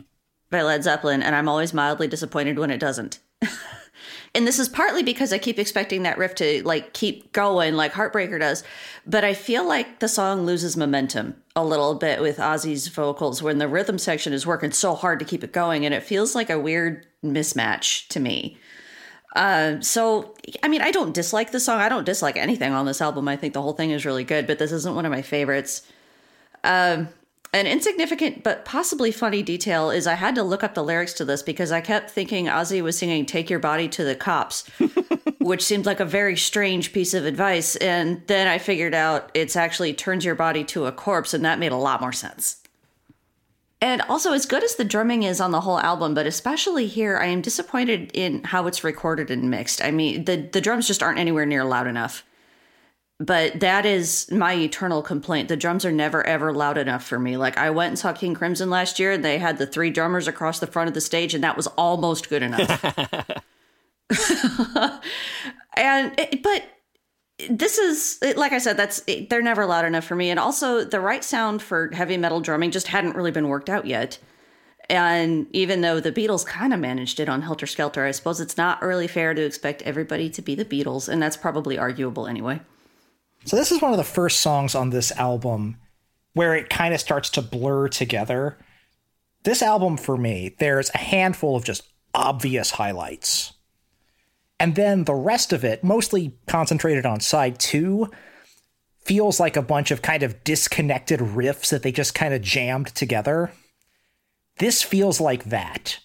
Speaker 4: By Led Zeppelin, and I'm always mildly disappointed when it doesn't. and this is partly because I keep expecting that riff to like keep going like Heartbreaker does, but I feel like the song loses momentum a little bit with Ozzy's vocals when the rhythm section is working so hard to keep it going, and it feels like a weird mismatch to me. Uh, so, I mean, I don't dislike the song. I don't dislike anything on this album. I think the whole thing is really good, but this isn't one of my favorites. Um, an insignificant but possibly funny detail is I had to look up the lyrics to this because I kept thinking Ozzy was singing Take Your Body to the Cops, which seemed like a very strange piece of advice. And then I figured out it's actually turns your body to a corpse, and that made a lot more sense. And also, as good as the drumming is on the whole album, but especially here, I am disappointed in how it's recorded and mixed. I mean, the, the drums just aren't anywhere near loud enough. But that is my eternal complaint. The drums are never ever loud enough for me. Like I went and saw King Crimson last year and they had the three drummers across the front of the stage and that was almost good enough. and it, but this is like I said that's they're never loud enough for me and also the right sound for heavy metal drumming just hadn't really been worked out yet. And even though the Beatles kind of managed it on Helter Skelter, I suppose it's not really fair to expect everybody to be the Beatles, and that's probably arguable anyway.
Speaker 3: So this is one of the first songs on this album where it kind of starts to blur together. This album for me, there's a handful of just obvious highlights. And then the rest of it, mostly concentrated on side 2, feels like a bunch of kind of disconnected riffs that they just kind of jammed together. This feels like that.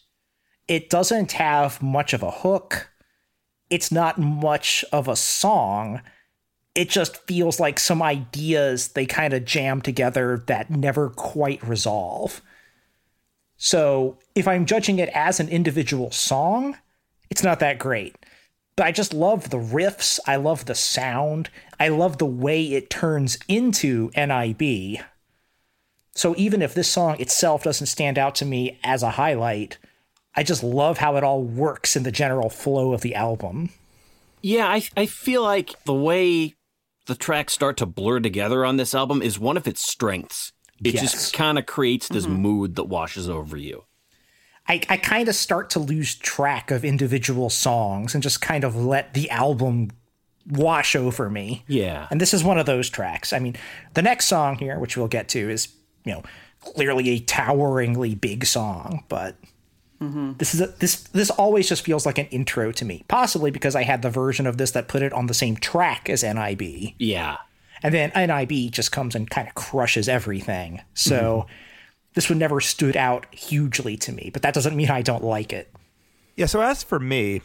Speaker 3: It doesn't have much of a hook. It's not much of a song. It just feels like some ideas they kind of jam together that never quite resolve. So, if I'm judging it as an individual song, it's not that great. But I just love the riffs. I love the sound. I love the way it turns into NIB. So even if this song itself doesn't stand out to me as a highlight, I just love how it all works in the general flow of the album.
Speaker 2: Yeah, I I feel like the way the tracks start to blur together on this album is one of its strengths. It
Speaker 3: Yes.
Speaker 2: just kind of creates this mm-hmm. mood that washes over you.
Speaker 3: I, I kind of start to lose track of individual songs and just kind of let the album wash over me.
Speaker 2: Yeah.
Speaker 3: And this is one of those tracks. I mean, the next song here, which we'll get to, is, you know, clearly a toweringly big song, but this is a, this this always just feels like an intro to me. Possibly because I had the version of this that put it on the same track as NIB.
Speaker 2: Yeah.
Speaker 3: And then NIB just comes and kind of crushes everything. So this one never stood out hugely to me, but that doesn't mean I don't like it.
Speaker 1: Yeah, so as for me,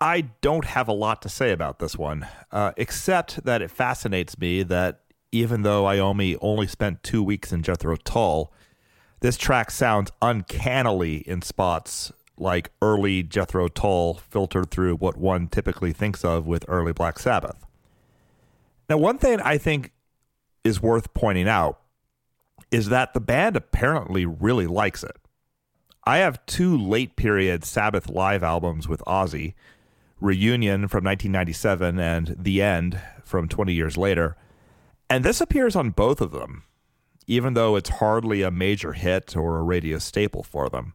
Speaker 1: I don't have a lot to say about this one, uh, except that it fascinates me that even though Iommi only spent two weeks in Jethro Tull, this track sounds uncannily in spots like early Jethro Tull filtered through what one typically thinks of with early Black Sabbath. Now, one thing I think is worth pointing out is that the band apparently really likes it. I have two late period Sabbath live albums with Ozzy Reunion from 1997 and The End from 20 years later. And this appears on both of them, even though it's hardly a major hit or a radio staple for them.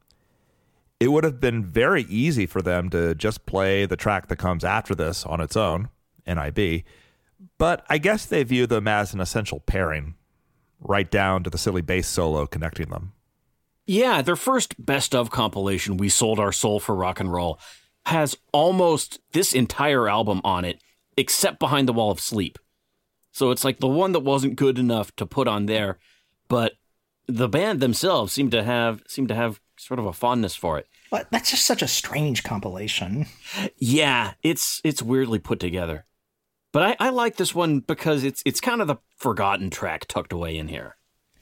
Speaker 1: It would have been very easy for them to just play the track that comes after this on its own, NIB, but I guess they view them as an essential pairing, right down to the silly bass solo connecting them.
Speaker 2: Yeah, their first best of compilation, We Sold Our Soul for Rock and Roll, has almost this entire album on it, except Behind the Wall of Sleep. So it's like the one that wasn't good enough to put on there, but the band themselves seem to have seem to have sort of a fondness for it.
Speaker 3: But that's just such a strange compilation.
Speaker 2: Yeah, it's it's weirdly put together. But I, I like this one because it's it's kind of the forgotten track tucked away in here.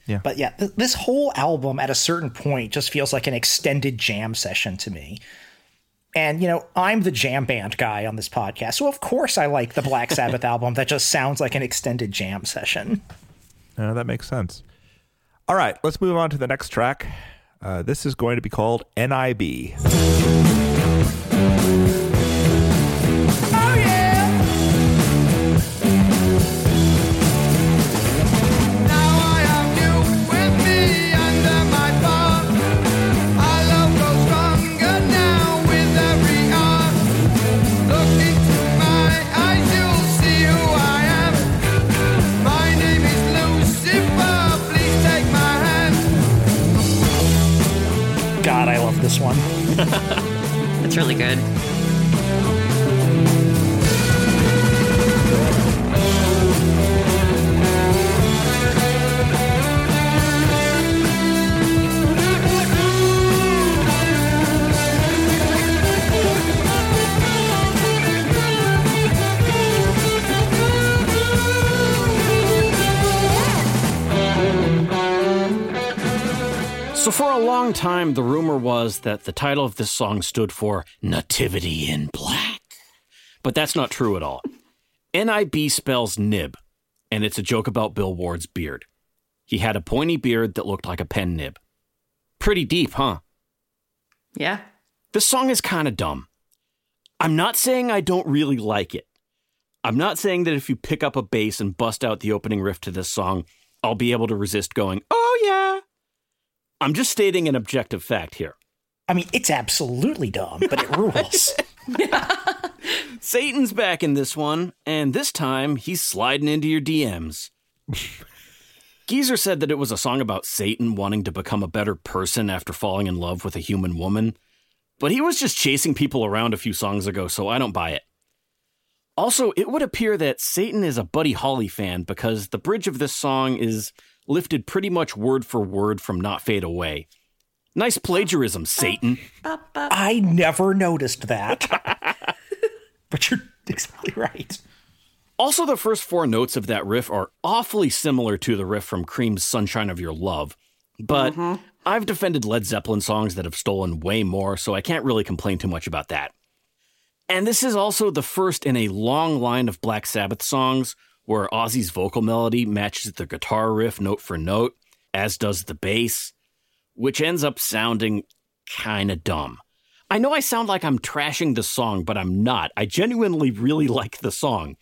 Speaker 2: Yeah.
Speaker 3: But yeah, th- this whole album at a certain point just feels like an extended jam session to me. And, you know, I'm the jam band guy on this podcast. So, of course, I like the Black Sabbath album that just sounds like an extended jam session.
Speaker 1: Uh, that makes sense. All right, let's move on to the next track. Uh, this is going to be called NIB.
Speaker 3: This one.
Speaker 4: It's really good.
Speaker 2: So for a long time, the rumor was that the title of this song stood for Nativity in Black. But that's not true at all. NIB spells nib, and it's a joke about Bill Ward's beard. He had a pointy beard that looked like a pen nib. Pretty deep, huh?
Speaker 4: Yeah.
Speaker 2: This song is kind of dumb. I'm not saying I don't really like it. I'm not saying that if you pick up a bass and bust out the opening riff to this song, I'll be able to resist going, oh yeah. I'm just stating an objective fact here.
Speaker 3: I mean, it's absolutely dumb, but it rules.
Speaker 2: Satan's back in this one, and this time he's sliding into your DMs. Geezer said that it was a song about Satan wanting to become a better person after falling in love with a human woman, but he was just chasing people around a few songs ago, so I don't buy it. Also, it would appear that Satan is a Buddy Holly fan because the bridge of this song is lifted pretty much word for word from Not Fade Away. Nice plagiarism, Satan.
Speaker 3: I never noticed that. but you're exactly right.
Speaker 2: Also, the first four notes of that riff are awfully similar to the riff from Cream's Sunshine of Your Love. But mm-hmm. I've defended Led Zeppelin songs that have stolen way more, so I can't really complain too much about that. And this is also the first in a long line of Black Sabbath songs where Ozzy's vocal melody matches the guitar riff note for note, as does the bass, which ends up sounding kinda dumb. I know I sound like I'm trashing the song, but I'm not. I genuinely really like the song.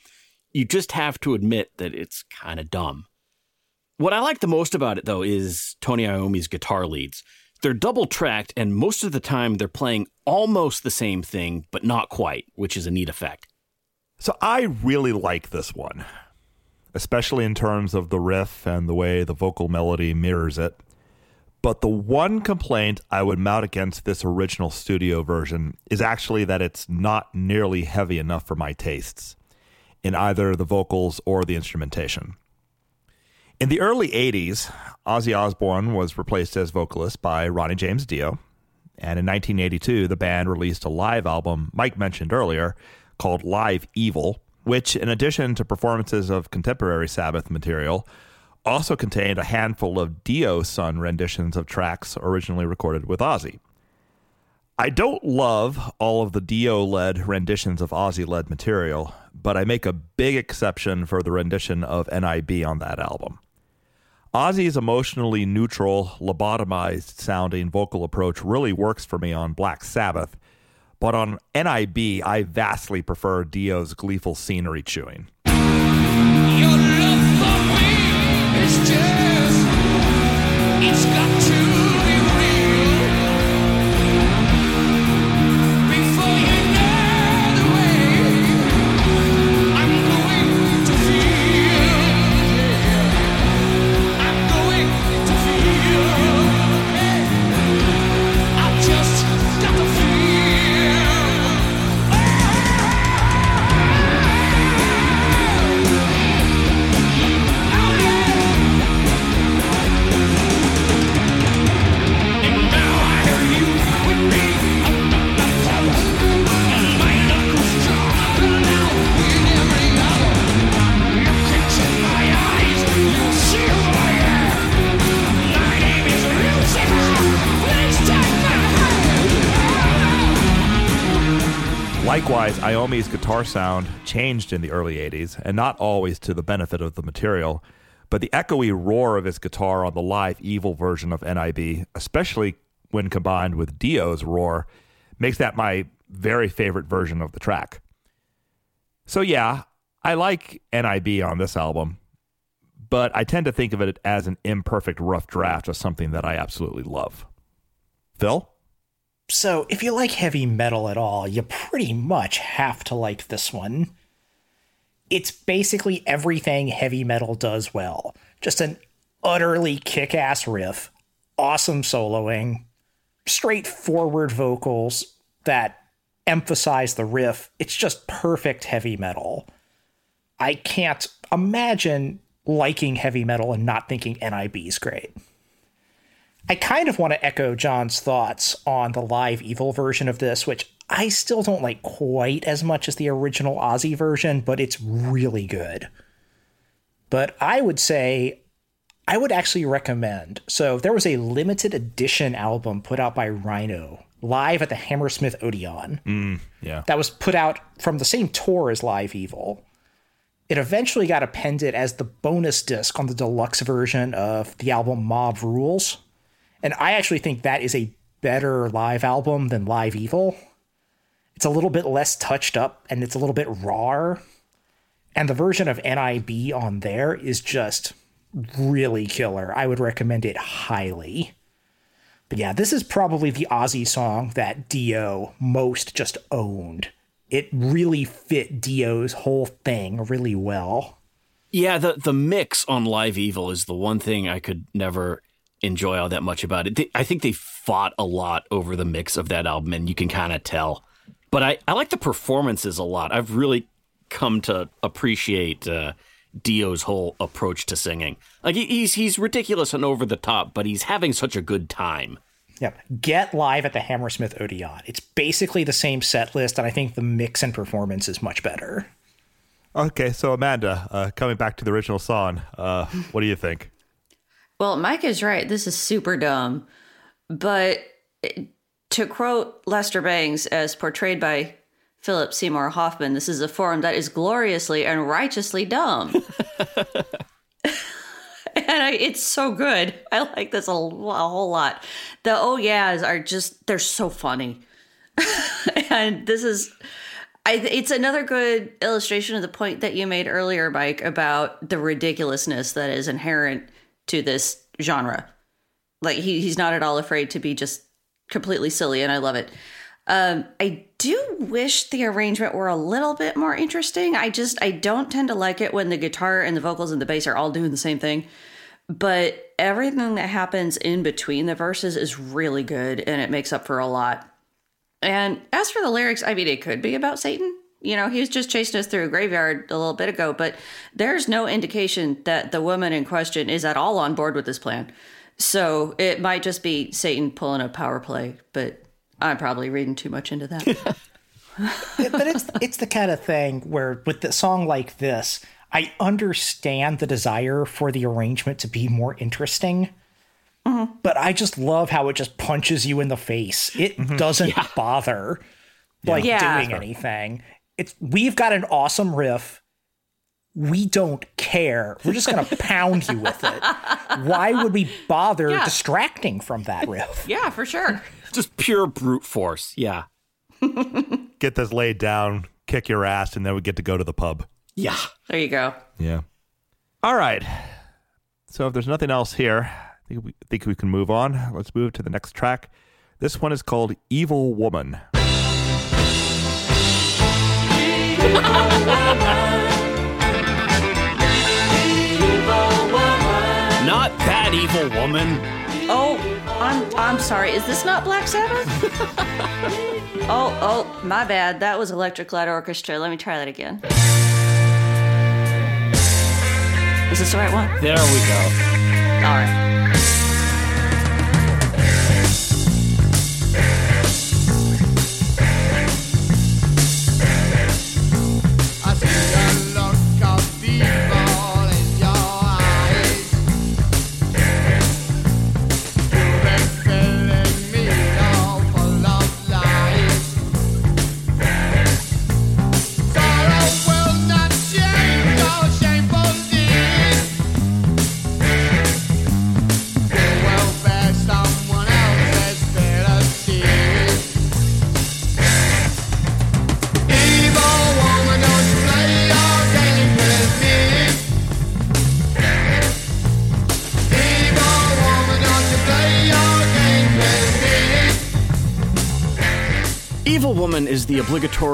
Speaker 2: You just have to admit that it's kinda dumb. What I like the most about it, though, is Tony Iommi's guitar leads. They're double tracked, and most of the time they're playing almost the same thing, but not quite, which is a neat effect.
Speaker 1: So I really like this one, especially in terms of the riff and the way the vocal melody mirrors it. But the one complaint I would mount against this original studio version is actually that it's not nearly heavy enough for my tastes in either the vocals or the instrumentation. In the early 80s, Ozzy Osbourne was replaced as vocalist by Ronnie James Dio. And in 1982, the band released a live album Mike mentioned earlier called Live Evil, which, in addition to performances of contemporary Sabbath material, also contained a handful of Dio Son renditions of tracks originally recorded with Ozzy. I don't love all of the Dio led renditions of Ozzy led material, but I make a big exception for the rendition of NIB on that album. Ozzy's emotionally neutral, lobotomized sounding vocal approach really works for me on Black Sabbath, but on NIB, I vastly prefer Dio's gleeful scenery chewing.
Speaker 5: Your love for me is just, it's
Speaker 1: Likewise, Iommi's guitar sound changed in the early 80s, and not always to the benefit of the material, but the echoey roar of his guitar on the live Evil version of NIB, especially when combined with Dio's roar, makes that my very favorite version of the track. So, yeah, I like NIB on this album, but I tend to think of it as an imperfect rough draft of something that I absolutely love. Phil?
Speaker 3: So, if you like heavy metal at all, you pretty much have to like this one. It's basically everything heavy metal does well. Just an utterly kick ass riff, awesome soloing, straightforward vocals that emphasize the riff. It's just perfect heavy metal. I can't imagine liking heavy metal and not thinking NIB is great. I kind of want to echo John's thoughts on the live evil version of this, which I still don't like quite as much as the original Ozzy version, but it's really good. But I would say I would actually recommend. So there was a limited edition album put out by Rhino live at the Hammersmith Odeon mm,
Speaker 1: Yeah.
Speaker 3: that was put out from the same tour as Live Evil. It eventually got appended as the bonus disc on the deluxe version of the album Mob Rules. And I actually think that is a better live album than Live Evil. It's a little bit less touched up and it's a little bit raw. And the version of NIB on there is just really killer. I would recommend it highly. But yeah, this is probably the Ozzy song that Dio most just owned. It really fit Dio's whole thing really well.
Speaker 2: Yeah, the the mix on Live Evil is the one thing I could never enjoy all that much about it. They, I think they fought a lot over the mix of that album, and you can kind of tell. But I, I like the performances a lot. I've really come to appreciate uh, Dio's whole approach to singing. Like he- he's he's ridiculous and over the top, but he's having such a good time.
Speaker 3: Yep. Get live at the Hammersmith Odeon. It's basically the same set list, and I think the mix and performance is much better.
Speaker 1: Okay, so Amanda, uh, coming back to the original song, uh, what do you think?
Speaker 4: Well, Mike is right. This is super dumb. But to quote Lester Bangs as portrayed by Philip Seymour Hoffman, this is a form that is gloriously and righteously dumb. and I, it's so good. I like this a, a whole lot. The oh yeahs are just, they're so funny. and this is I, it's another good illustration of the point that you made earlier, Mike, about the ridiculousness that is inherent to this genre. Like he, he's not at all afraid to be just completely silly, and I love it. Um, I do wish the arrangement were a little bit more interesting. I just I don't tend to like it when the guitar and the vocals and the bass are all doing the same thing. But everything that happens in between the verses is really good, and it makes up for a lot. And as for the lyrics, I mean, it could be about Satan. You know, he was just chasing us through a graveyard a little bit ago, but there's no indication that the woman in question is at all on board with this plan. So it might just be Satan pulling a power play, but I'm probably reading too much into that.
Speaker 3: but it's it's the kind of thing where with the song like this, I understand the desire for the arrangement to be more interesting. Mm-hmm. But I just love how it just punches you in the face. It mm-hmm. doesn't bother like
Speaker 4: Yeah.
Speaker 3: doing anything. It's we've got an awesome riff. We don't care. We're just gonna pound you with it. Why would we bother
Speaker 4: Yeah.
Speaker 3: distracting from that riff?
Speaker 4: yeah, for sure.
Speaker 2: Just pure brute force. Yeah.
Speaker 1: Get this laid down, kick your ass, and then we get to go to the pub.
Speaker 2: Yeah.
Speaker 4: There you go.
Speaker 1: Yeah. All right. So if there's nothing else here, I think we, I think we can move on. Let's move to the next track. This one is called Evil Woman.
Speaker 2: Not that evil woman.
Speaker 4: Oh, I'm I'm sorry. Is this not Black Sabbath? oh, oh, my bad. That was Electric Light Orchestra. Let me try that again. Is this the right one?
Speaker 2: There we go.
Speaker 4: All right.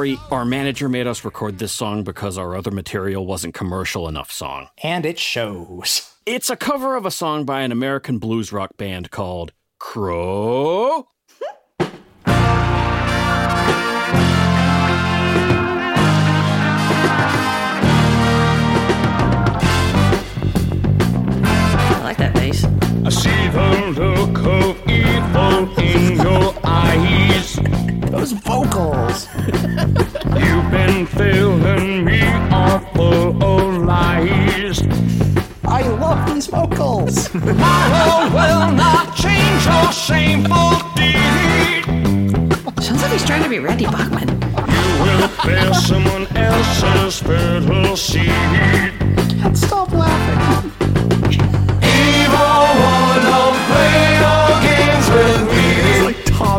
Speaker 5: The
Speaker 2: obligatory our manager made us record this song because our other material wasn't commercial enough song.
Speaker 3: And it shows.
Speaker 2: It's a cover of a song by an American blues rock band called Crow.
Speaker 4: I like that bass.
Speaker 9: I see the look of evil in your eyes.
Speaker 3: Those vocals.
Speaker 9: You've been filling me all full of lies.
Speaker 3: I love these vocals.
Speaker 9: My Tomorrow will not change your shameful deed.
Speaker 4: Sounds like he's trying to be Randy Bachman.
Speaker 9: You will bear someone else's fertile seed.
Speaker 3: Stop laughing.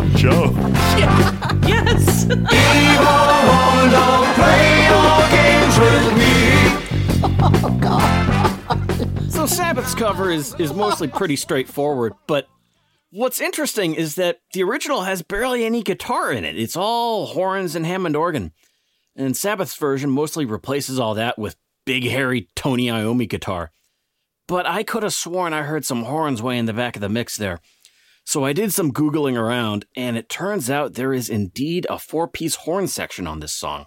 Speaker 1: Like Tom Jones.
Speaker 4: Yes.
Speaker 9: Evil woman, don't play your games with me.
Speaker 2: So Sabbath's cover is is mostly pretty straightforward, but what's interesting is that the original has barely any guitar in it. It's all horns and Hammond organ. And Sabbath's version mostly replaces all that with big hairy Tony Iommi guitar. But I could have sworn I heard some horns way in the back of the mix there. So I did some Googling around, and it turns out there is indeed a four piece horn section on this song.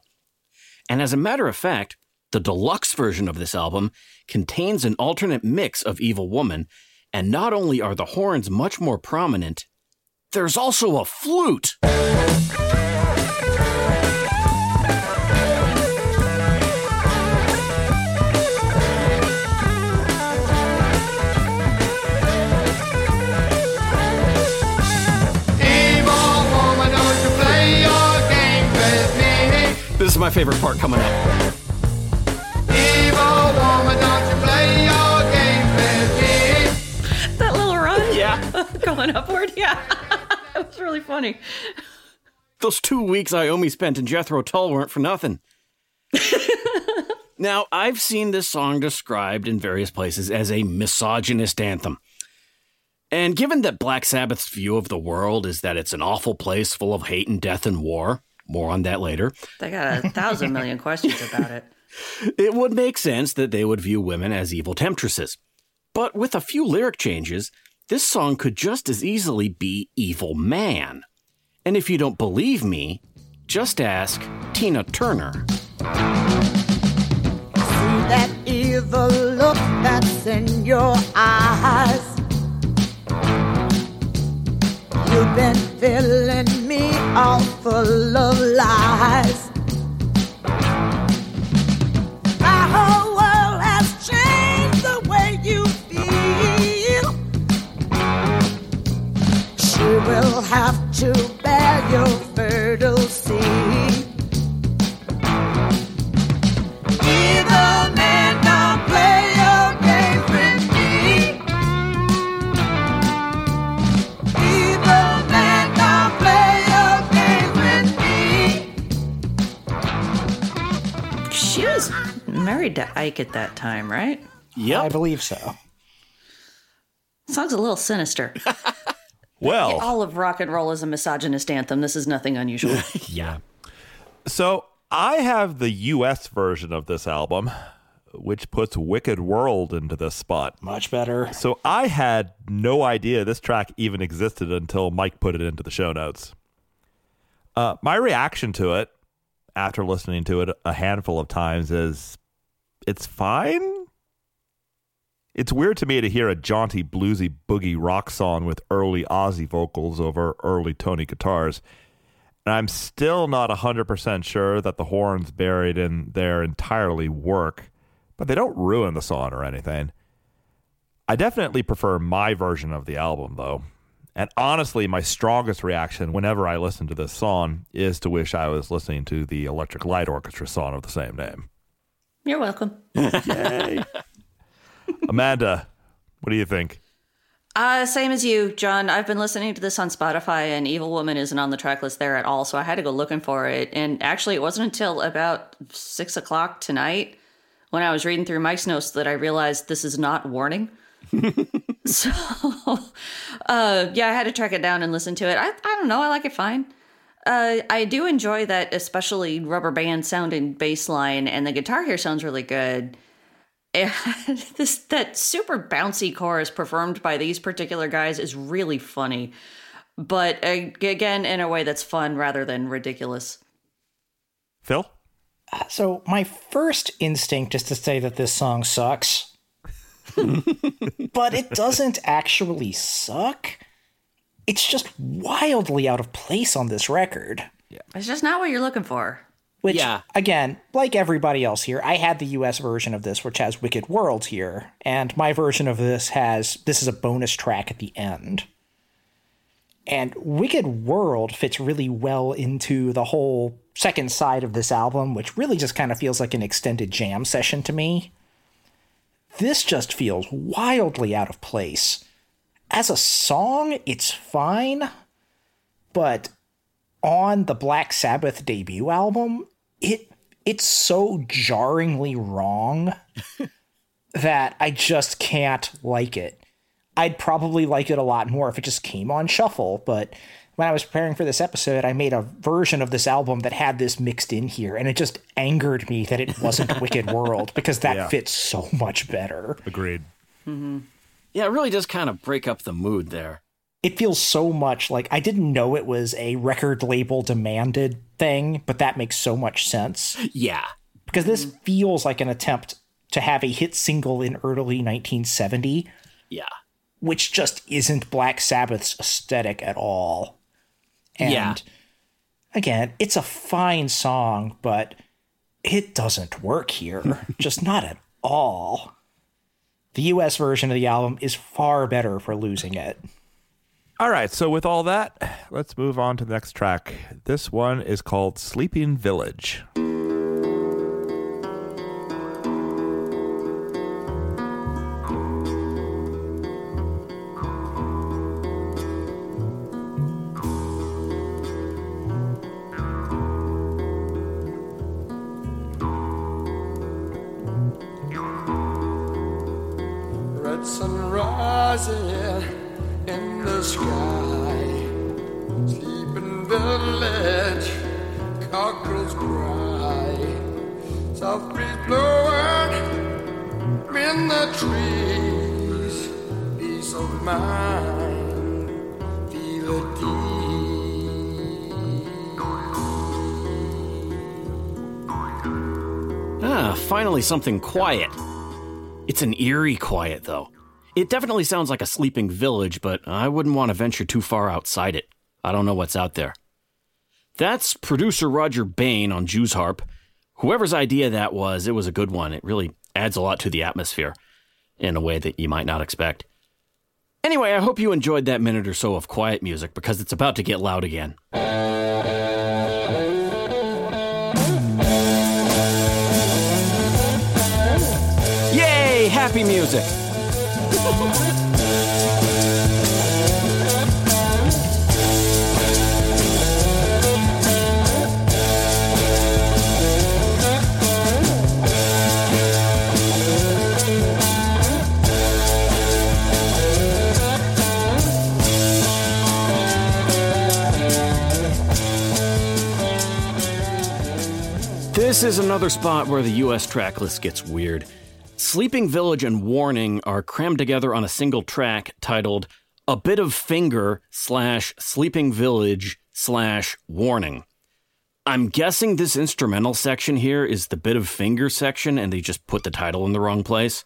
Speaker 2: And as a matter of fact, the deluxe version of this album contains an alternate mix of Evil Woman, and not only are the horns much more prominent, there's also a flute. This is my favorite part coming up.
Speaker 5: Evil woman, don't you play your games with me.
Speaker 4: That little run
Speaker 2: Yeah.
Speaker 4: going upward. Yeah. that was really funny.
Speaker 2: Those two weeks Iommi spent in Jethro Tull weren't for nothing. now, I've seen this song described in various places as a misogynist anthem. And given that Black Sabbath's view of the world is that it's an awful place full of hate and death and war, more on that later,
Speaker 4: They got a thousand million questions about it.
Speaker 2: it would make sense that they would view women as evil temptresses. But with a few lyric changes, this song could just as easily be Evil Man. And if you don't believe me, just ask Tina Turner.
Speaker 10: See that evil look that's in your eyes. You've been filling me all full of lies. My whole world has changed the way you feel. She will have to bear your fertile seed.
Speaker 4: Married to Ike at that time, right?
Speaker 3: Yeah,
Speaker 2: I
Speaker 3: believe so.
Speaker 4: Song's a little sinister.
Speaker 1: Well,
Speaker 4: All of rock and roll is a misogynist anthem. This is nothing unusual.
Speaker 2: Yeah.
Speaker 1: so I have the US version of this album, which puts Wicked World into this spot.
Speaker 3: Much better.
Speaker 1: So I had no idea this track even existed until Mike put it into the show notes. Uh, my reaction to it after listening to it a handful of times is it's fine. It's weird to me to hear a jaunty, bluesy, boogie rock song with early Ozzy vocals over early Tony guitars. And I'm still not 100% sure that the horns buried in there entirely work, but they don't ruin the song or anything. I definitely prefer my version of the album, though. And honestly, my strongest reaction whenever I listen to this song is to wish I was listening to the Electric Light Orchestra song of the same name.
Speaker 4: You're welcome. Yay.
Speaker 1: Amanda, what do you think?
Speaker 4: Uh, same as you, John. I've been listening to this on Spotify, and Evil Woman isn't on the track list there at all, so I had to go looking for it. And actually, it wasn't until about six o'clock tonight when I was reading through Mike's notes that I realized this is not warning. so, uh, yeah, I had to track it down and listen to it. I, I don't know. I like it fine. Uh, I do enjoy that, especially rubber band sounding bass line, and the guitar here sounds really good. And this that super bouncy chorus performed by these particular guys is really funny, but uh, again in a way that's fun rather than ridiculous.
Speaker 1: Phil?
Speaker 3: So my first instinct is to say that this song sucks. but it doesn't actually suck. It's just wildly out of place on this record. Yeah.
Speaker 4: It's just not what you're looking for.
Speaker 3: Which,
Speaker 2: Yeah.
Speaker 3: again, like everybody else here, I had the US version of this, which has Wicked World here, and my version of this has this is a bonus track at the end. And Wicked World fits really well into the whole second side of this album, which really just kind of feels like an extended jam session to me. This just feels wildly out of place. As a song, it's fine, but on the Black Sabbath debut album, it it's so jarringly wrong that I just can't like it. I'd probably like it a lot more if it just came on shuffle, but when I was preparing for this episode, I made a version of this album that had this mixed in here, and it just angered me that it wasn't Wicked World because that
Speaker 1: Yeah.
Speaker 3: fits so much better.
Speaker 1: Agreed. Mm-hmm.
Speaker 2: Yeah, it really does kind of break up the mood there.
Speaker 3: it feels so much like I didn't know it was a record label demanded thing, but that makes so much sense
Speaker 2: Yeah.
Speaker 3: because this feels like an attempt to have a hit single in early 1970,
Speaker 2: Yeah.
Speaker 3: which just isn't Black Sabbath's aesthetic at all. And
Speaker 2: Yeah.
Speaker 3: again, it's a fine song, but it doesn't work here. just not at all. The US version of the album is far better for losing it.
Speaker 1: All right, so with all that, let's move on to the next track. This one is called Sleeping Village.
Speaker 9: Red sun rising in the sky. Sleeping village, cockerels cry. Soft breeze blowing in the trees. Peace of mind, feel it
Speaker 2: Ah, finally something quiet. It's an eerie quiet, though. It definitely sounds like a sleeping village, but I wouldn't want to venture too far outside it. I don't know what's out there. That's producer Rodger Bain on Jew's Harp. Whoever's idea that was, it was a good one. It really adds a lot to the atmosphere in a way that you might not expect. Anyway, I hope you enjoyed that minute or so of quiet music because it's about to get loud again. Yay! Happy music! This is another spot where the US track list gets weird. Sleeping Village and Warning are crammed together on a single track titled A Bit of Finger slash Sleeping Village slash Warning. I'm guessing this instrumental section here is the Bit of Finger section and they just put the title in the wrong place.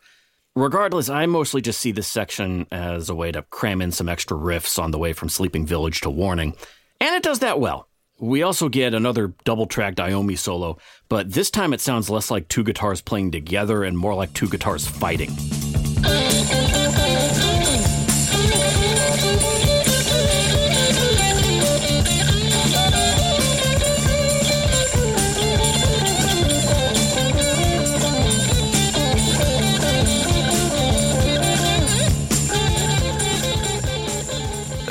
Speaker 2: Regardless, I mostly just see this section as a way to cram in some extra riffs on the way from Sleeping Village to Warning. And it does that well. We also get another double tracked Iommi solo, but this time it sounds less like two guitars playing together and more like two guitars fighting.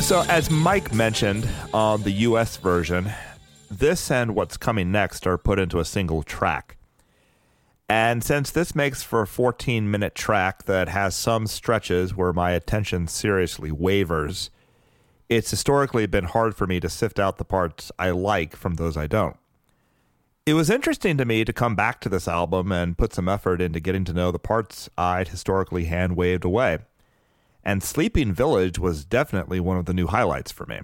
Speaker 1: So, as Mike mentioned on the US version, this and what's coming next are put into a single track. And since this makes for a 14 minute track that has some stretches where my attention seriously wavers, it's historically been hard for me to sift out the parts I like from those I don't. It was interesting to me to come back to this album and put some effort into getting to know the parts I'd historically hand waved away and Sleeping Village was definitely one of the new highlights for me.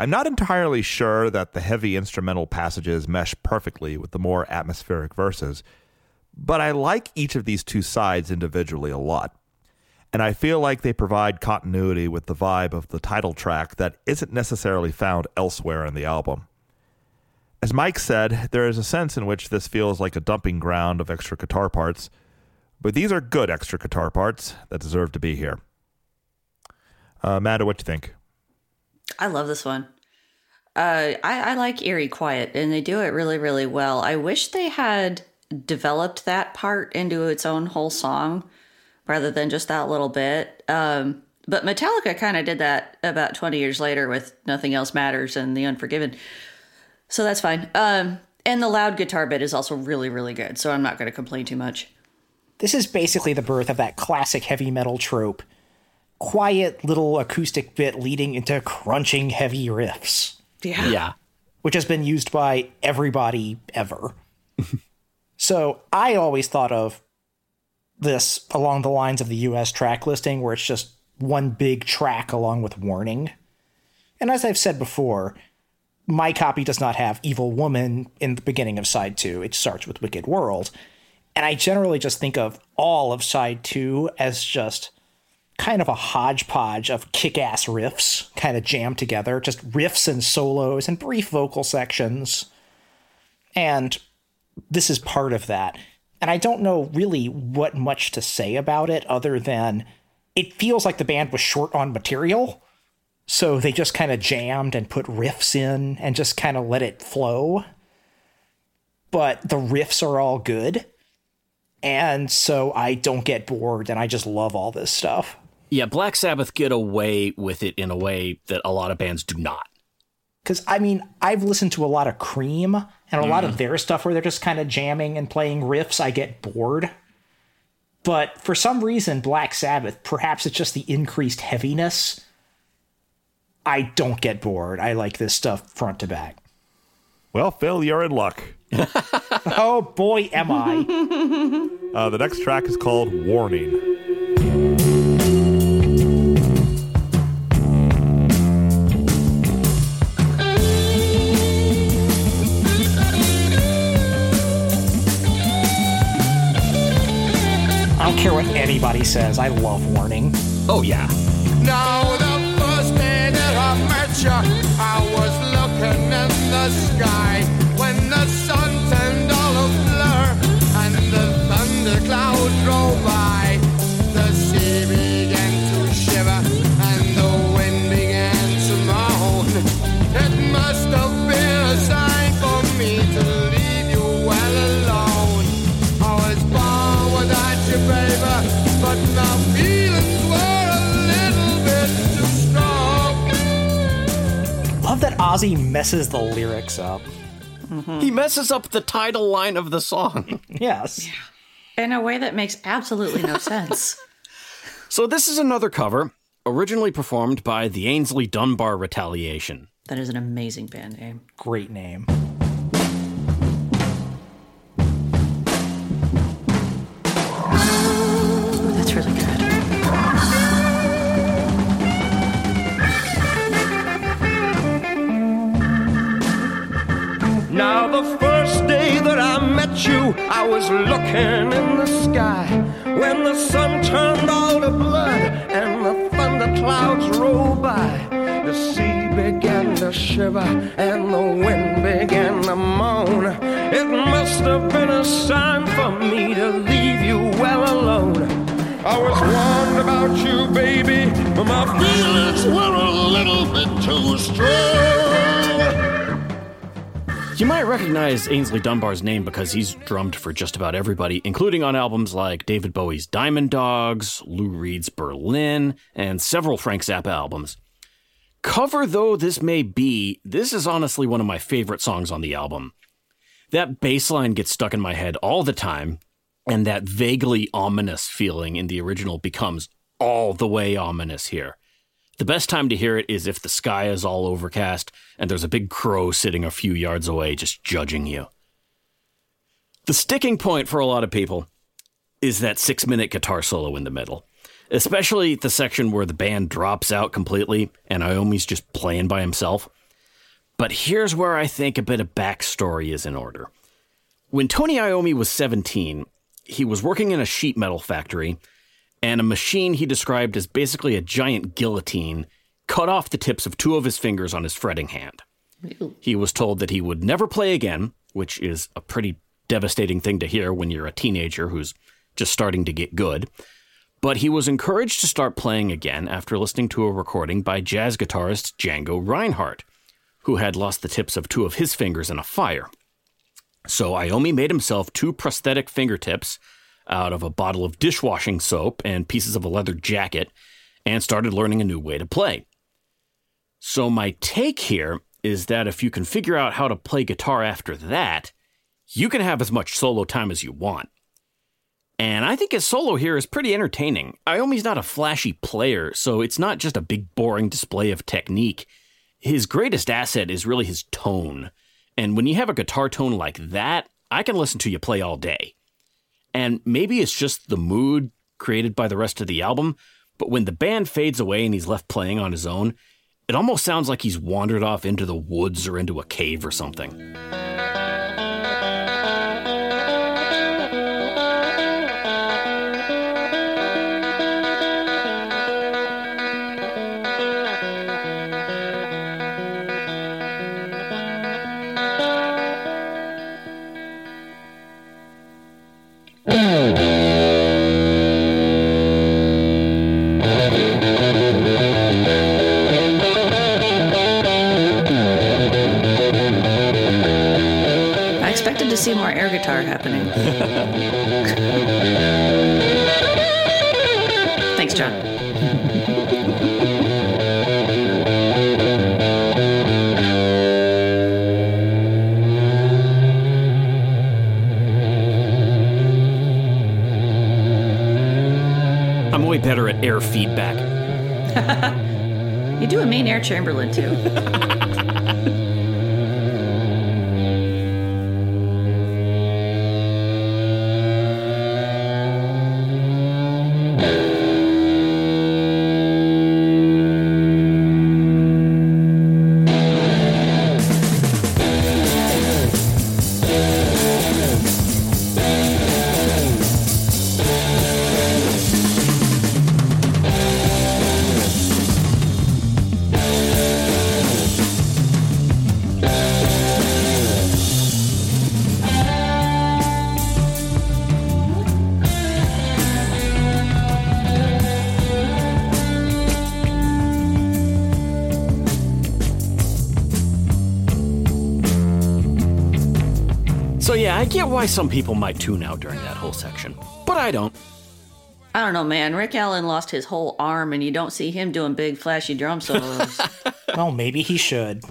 Speaker 1: I'm not entirely sure that the heavy instrumental passages mesh perfectly with the more atmospheric verses, but I like each of these two sides individually a lot. And I feel like they provide continuity with the vibe of the title track that isn't necessarily found elsewhere in the album. As Mike said, there is a sense in which this feels like a dumping ground of extra guitar parts, but these are good extra guitar parts that deserve to be here. Uh, Amanda, what do you think?
Speaker 4: I love this one. Uh, I, I like eerie quiet, and they do it really, really well. I wish they had developed that part into its own whole song rather than just that little bit. Um, but Metallica kind of did that about 20 years later with Nothing Else Matters and The Unforgiven. So that's fine. Um, and the loud guitar bit is also really, really good. So I'm not going to complain too much.
Speaker 3: This is basically the birth of that classic heavy metal trope quiet little acoustic bit leading into crunching heavy riffs,
Speaker 4: Yeah.
Speaker 2: Yeah.
Speaker 3: which has been used by everybody ever. so I always thought of this along the lines of the US track listing, where it's just one big track along with Warning. And as I've said before, my copy does not have Evil Woman in the beginning of side two. It starts with Wicked World. And I generally just think of all of side two as just kind of a hodgepodge of kick ass riffs kind of jammed together, just riffs and solos and brief vocal sections. And this is part of that. And I don't know really what much to say about it other than it feels like the band was short on material. So they just kind of jammed and put riffs in and just kind of let it flow. But the riffs are all good. And so I don't get bored and I just love all this stuff.
Speaker 2: Yeah, Black Sabbath get away with it in a way that a lot of bands do not.
Speaker 3: Because, I mean, I've listened to a lot of Cream and a lot of mm. their stuff where they're just kind of jamming and playing riffs. I get bored. But for some reason, Black Sabbath, perhaps it's just the increased heaviness. I don't get bored. I like this stuff front to back.
Speaker 1: Well, Phil, you're in luck.
Speaker 3: oh boy, am I.
Speaker 1: Uh, the next track is called Warning.
Speaker 3: I don't care what anybody says. I love Warning.
Speaker 2: Oh, yeah.
Speaker 5: Now the first day that I met you, I was the sky when the sun turned all a blur and the thunder clouds rolled by.
Speaker 3: Ozzy messes the lyrics up.
Speaker 2: He messes up the title line of the song.
Speaker 3: Yes.
Speaker 4: In a way that makes absolutely no sense.
Speaker 2: So, this is another cover, originally performed by the Aynsley Dunbar Retaliation.
Speaker 4: That is an amazing band name.
Speaker 3: Great name.
Speaker 9: Now the first day that I met you, I was looking in the sky when the sun turned all to blood and the thunder clouds rolled by. The sea began to shiver and the wind began to moan. It must have been a sign for me to leave you well alone. I was warned about you, baby, but my feelings were a little bit too strong.
Speaker 2: You might recognize Aynsley Dunbar's name because he's drummed for just about everybody, including on albums like David Bowie's Diamond Dogs, Lou Reed's Berlin, and several Frank Zappa albums. Cover though this may be, this is honestly one of my favorite songs on the album. That bass line gets stuck in my head all the time, and that vaguely ominous feeling in the original becomes all the way ominous here. The best time to hear it is if the sky is all overcast and there's a big crow sitting a few yards away just judging you. The sticking point for a lot of people is that six minute guitar solo in the middle, especially the section where the band drops out completely and Iommi's just playing by himself. But here's where I think a bit of backstory is in order. When Tony Iommi was 17, he was working in a sheet metal factory, and a machine he described as basically a giant guillotine cut off the tips of two of his fingers on his fretting hand. He was told that he would never play again, which is a pretty devastating thing to hear when you're a teenager who's just starting to get good. But he was encouraged to start playing again after listening to a recording by jazz guitarist Django Reinhardt, who had lost the tips of two of his fingers in a fire. So Iommi made himself two prosthetic fingertips out of a bottle of dishwashing soap and pieces of a leather jacket and started learning a new way to play. So, my take here is that if you can figure out how to play guitar after that, you can have as much solo time as you want. And I think his solo here is pretty entertaining. Iommi's not a flashy player, so it's not just a big boring display of technique. His greatest asset is really his tone. And when you have a guitar tone like that, I can listen to you play all day. And maybe it's just the mood created by the rest of the album, But when the band fades away and he's left playing on his own, it almost sounds like he's wandered off into the woods or into a cave or something.
Speaker 4: See more air guitar happening. Thanks, John.
Speaker 2: I'm way better at air feedback.
Speaker 4: You do a mean air Chamberlin too.
Speaker 2: why some people might tune out during that whole section, but I don't.
Speaker 4: I don't know, man. Rick Allen lost his whole arm, and you don't see him doing big, flashy drum solos.
Speaker 3: Well, maybe he should.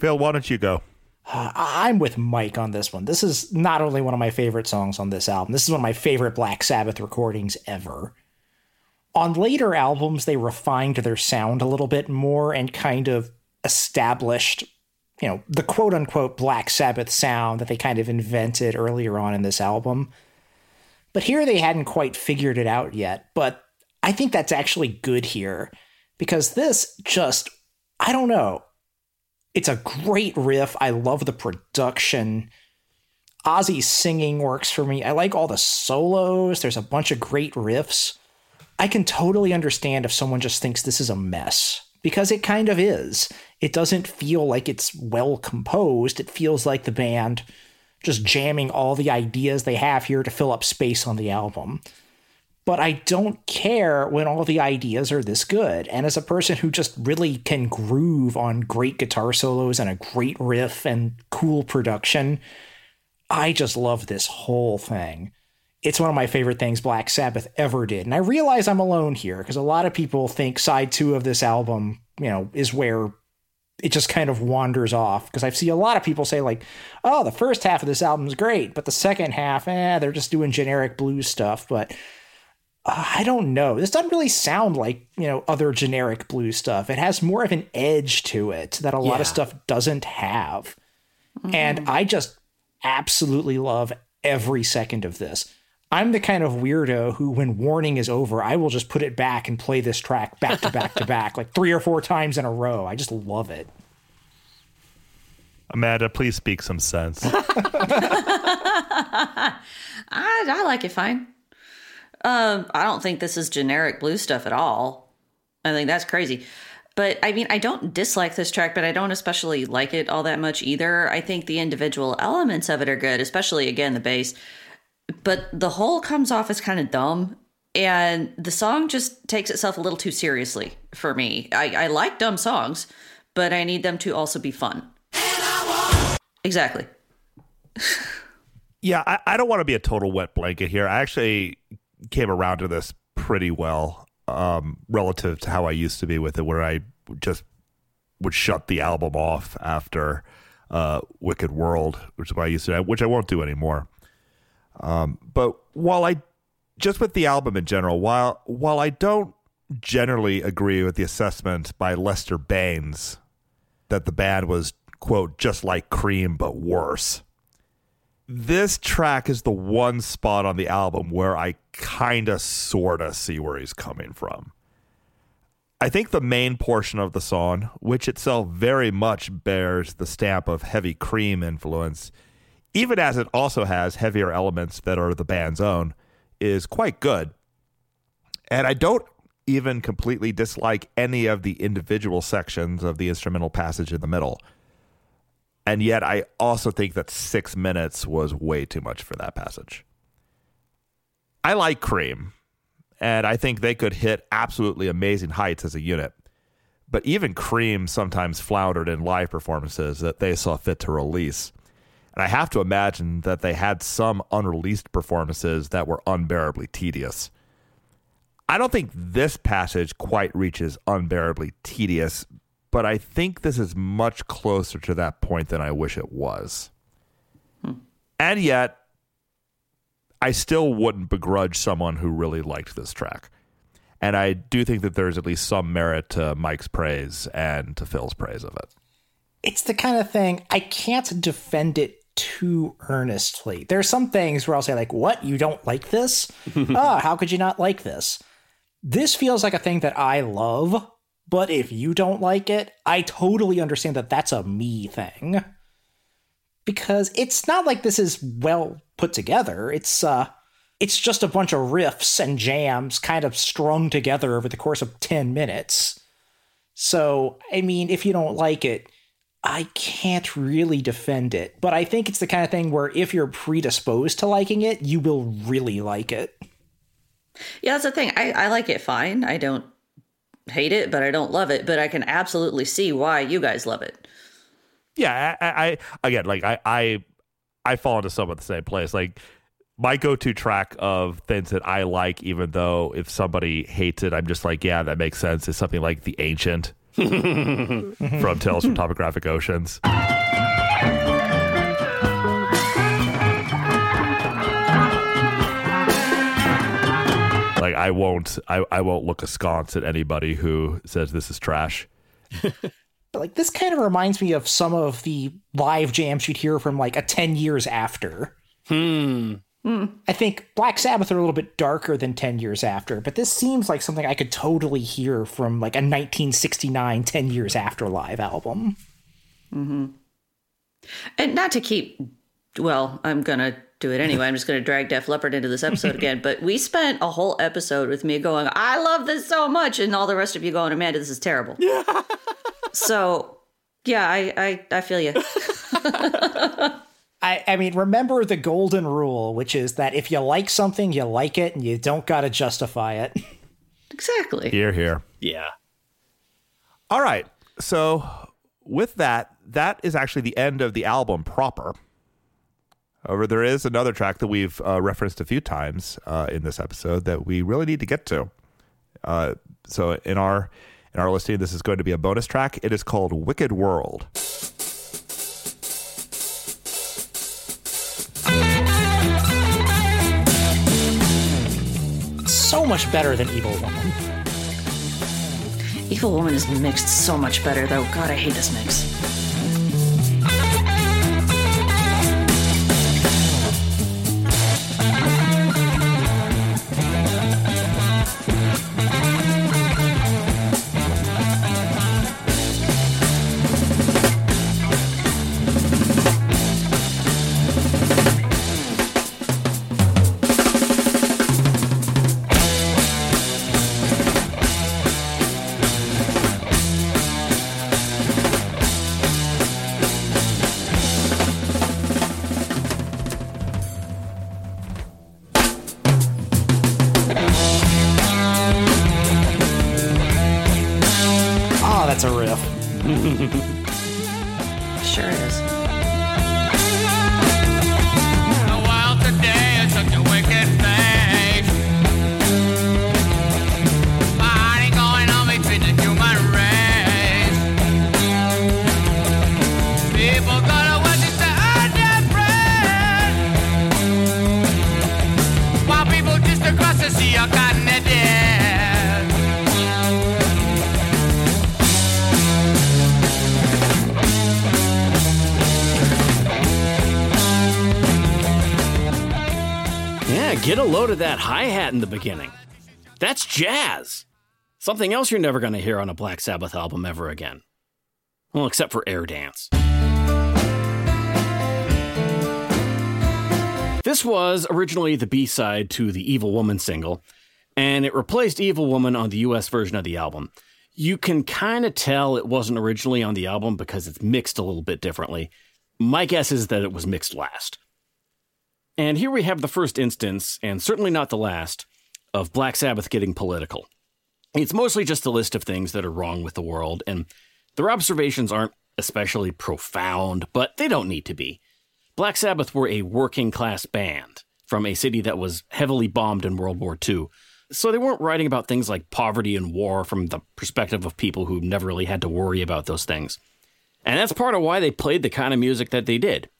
Speaker 1: Phil, why don't you go?
Speaker 3: I- I'm with Mike on this one. This is not only one of my favorite songs on this album, this is one of my favorite Black Sabbath recordings ever. On later albums, they refined their sound a little bit more and kind of established, you know, the quote unquote Black Sabbath sound that they kind of invented earlier on in this album. But here they hadn't quite figured it out yet. But I think that's actually good here because this just, I don't know, it's a great riff. I love the production. Ozzy's singing works for me. I like all the solos. There's a bunch of great riffs. I can totally understand if someone just thinks this is a mess because it kind of is. It doesn't feel like it's well composed. It feels like the band just jamming all the ideas they have here to fill up space on the album. But I don't care when all the ideas are this good. And as a person who just really can groove on great guitar solos and a great riff and cool production, I just love this whole thing. It's one of my favorite things Black Sabbath ever did. And I realize I'm alone here because a lot of people think side two of this album, you know, is where it just kind of wanders off. Because I see a lot of people say, like, oh, the first half of this album is great, but the second half, eh, they're just doing generic blues stuff. But uh, I don't know. This doesn't really sound like, you know, other generic blues stuff. It has more of an edge to it that a lot
Speaker 2: Yeah.
Speaker 3: of stuff doesn't have. And I just absolutely love every second of this. I'm the kind of weirdo who, when warning is over, I will just put it back and play this track back to back to back, like three or four times in a row. I just love it.
Speaker 1: Amanda, please speak some sense.
Speaker 4: I, I like it fine. Um, I don't think this is generic blue stuff at all. I think that's crazy. But I mean, I don't dislike this track, but I don't especially like it all that much either. I think the individual elements of it are good, especially again the bass. But the whole comes off as kind of dumb, and the song just takes itself a little too seriously for me. I, I like dumb songs, but I need them to also be fun. Exactly.
Speaker 1: yeah, I, I don't want to be a total wet blanket here. I actually came around to this pretty well um, relative to how I used to be with it, where I just would shut the album off after uh, Wicked World, which is what I used to, which I won't do anymore. Um, but while I just with the album in general, while while I don't generally agree with the assessment by Lester Bangs that the band was quote just like Cream but worse. This track is the one spot on the album where I kind of sort of see where he's coming from. I think the main portion of the song, which itself very much bears the stamp of heavy cream influence, even as it also has heavier elements that are the band's own, is quite good. And I don't even completely dislike any of the individual sections of the instrumental passage in the middle. And yet, I also think that six minutes was way too much for that passage. I like Cream, and I think they could hit absolutely amazing heights as a unit. But even Cream sometimes floundered in live performances that they saw fit to release. And I have to imagine that they had some unreleased performances that were unbearably tedious. I don't think this passage quite reaches unbearably tedious, but I think this is much closer to that point than I wish it was. Hmm. And yet, I still wouldn't begrudge someone who really liked this track. And I do think that there's at least some merit to Mike's praise and to Phil's praise of it.
Speaker 3: It's the kind of thing I can't defend it too earnestly. There are some things where I'll say, like, what? You don't like this? ah, how could you not like this? This feels like a thing that I love, but if you don't like it, I totally understand that that's a me thing. Because it's not like this is well put together. It's uh it's just a bunch of riffs and jams kind of strung together over the course of 10 minutes. So, I mean, if you don't like it, I can't really defend it. But I think it's the kind of thing where if you're predisposed to liking it, you will really like it.
Speaker 4: Yeah, that's the thing. I, I like it fine. I don't hate it, but I don't love it. But I can absolutely see why you guys love it.
Speaker 1: Yeah, I, I, I again, like I, I, I fall into some of the same place. Like my go-to track of things that I like, even though if somebody hates it, I'm just like, yeah, that makes sense. Is something like The Ancient from Tales from Topographic Oceans. Like I won't, I, I won't look askance at anybody who says this is trash.
Speaker 3: But like this kind of reminds me of some of the live jams you'd hear from like a 10 years after.
Speaker 2: Hmm.
Speaker 3: I think Black Sabbath are a little bit darker than 10 years after, but this seems like something I could totally hear from like a 1969 10 years after live album. Mm-hmm.
Speaker 4: And not to keep, well, I'm going to do it anyway. I'm just going to drag Def Leppard into this episode again. But we spent a whole episode with me going, I love this so much. And all the rest of you going, Amanda, this is terrible. Yeah. so, yeah, I, I, I feel you.
Speaker 3: I, I mean, remember the golden rule, which is that if you like something, you like it, and you don't got to justify it.
Speaker 4: Exactly.
Speaker 1: Here, here.
Speaker 2: Yeah.
Speaker 1: All right. So with that, that is actually the end of the album proper. However, there is another track that we've uh, referenced a few times uh, in this episode that we really need to get to. Uh, so in our in our listing, this is going to be a bonus track. It is called "Wicked World."
Speaker 3: So much better than Evil Woman.
Speaker 4: Evil Woman is mixed so much better, though. God, I hate this mix.
Speaker 2: Of that hi hat in the beginning. That's jazz. Something else you're never going to hear on a Black Sabbath album ever again. Well, except for Air Dance. This was originally the B side to the Evil Woman single, and it replaced Evil Woman on the US version of the album. You can kind of tell it wasn't originally on the album because it's mixed a little bit differently. My guess is that it was mixed last. And here we have the first instance, and certainly not the last, of Black Sabbath getting political. It's mostly just a list of things that are wrong with the world, and their observations aren't especially profound, but they don't need to be. Black Sabbath were a working class band from a city that was heavily bombed in World War II. So they weren't writing about things like poverty and war from the perspective of people who never really had to worry about those things. And that's part of why they played the kind of music that they did.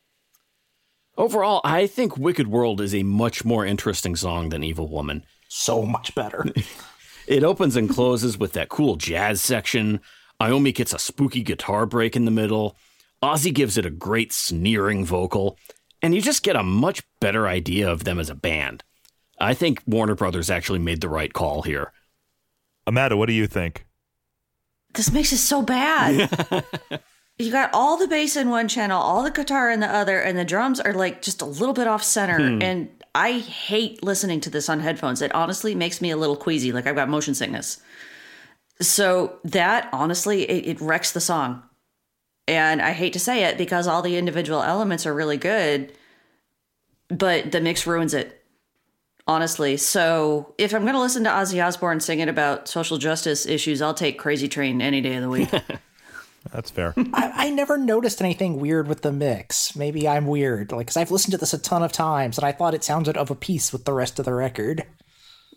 Speaker 2: Overall, I think Wicked World is a much more interesting song than Evil Woman.
Speaker 3: So much better.
Speaker 2: It opens and closes with that cool jazz section. Iommi gets a spooky guitar break in the middle. Ozzy gives it a great sneering vocal, and you just get a much better idea of them as a band. I think Warner Brothers actually made the right call here.
Speaker 1: Amanda, what do you think?
Speaker 4: This makes it so bad. you got all the bass in one channel, all the guitar in the other, and the drums are like just a little bit off center.
Speaker 2: Hmm.
Speaker 4: And I hate listening to this on headphones. It honestly makes me a little queasy, like I've got motion sickness. So that honestly, it, it wrecks the song. And I hate to say it because all the individual elements are really good, but the mix ruins it. Honestly. So if I'm going to listen to Ozzy Osbourne singing about social justice issues, I'll take Crazy Train any day of the week.
Speaker 1: That's fair.
Speaker 3: I, I never noticed anything weird with the mix. Maybe I'm weird, like because I've listened to this a ton of times, and I thought it sounded of a piece with the rest of the record.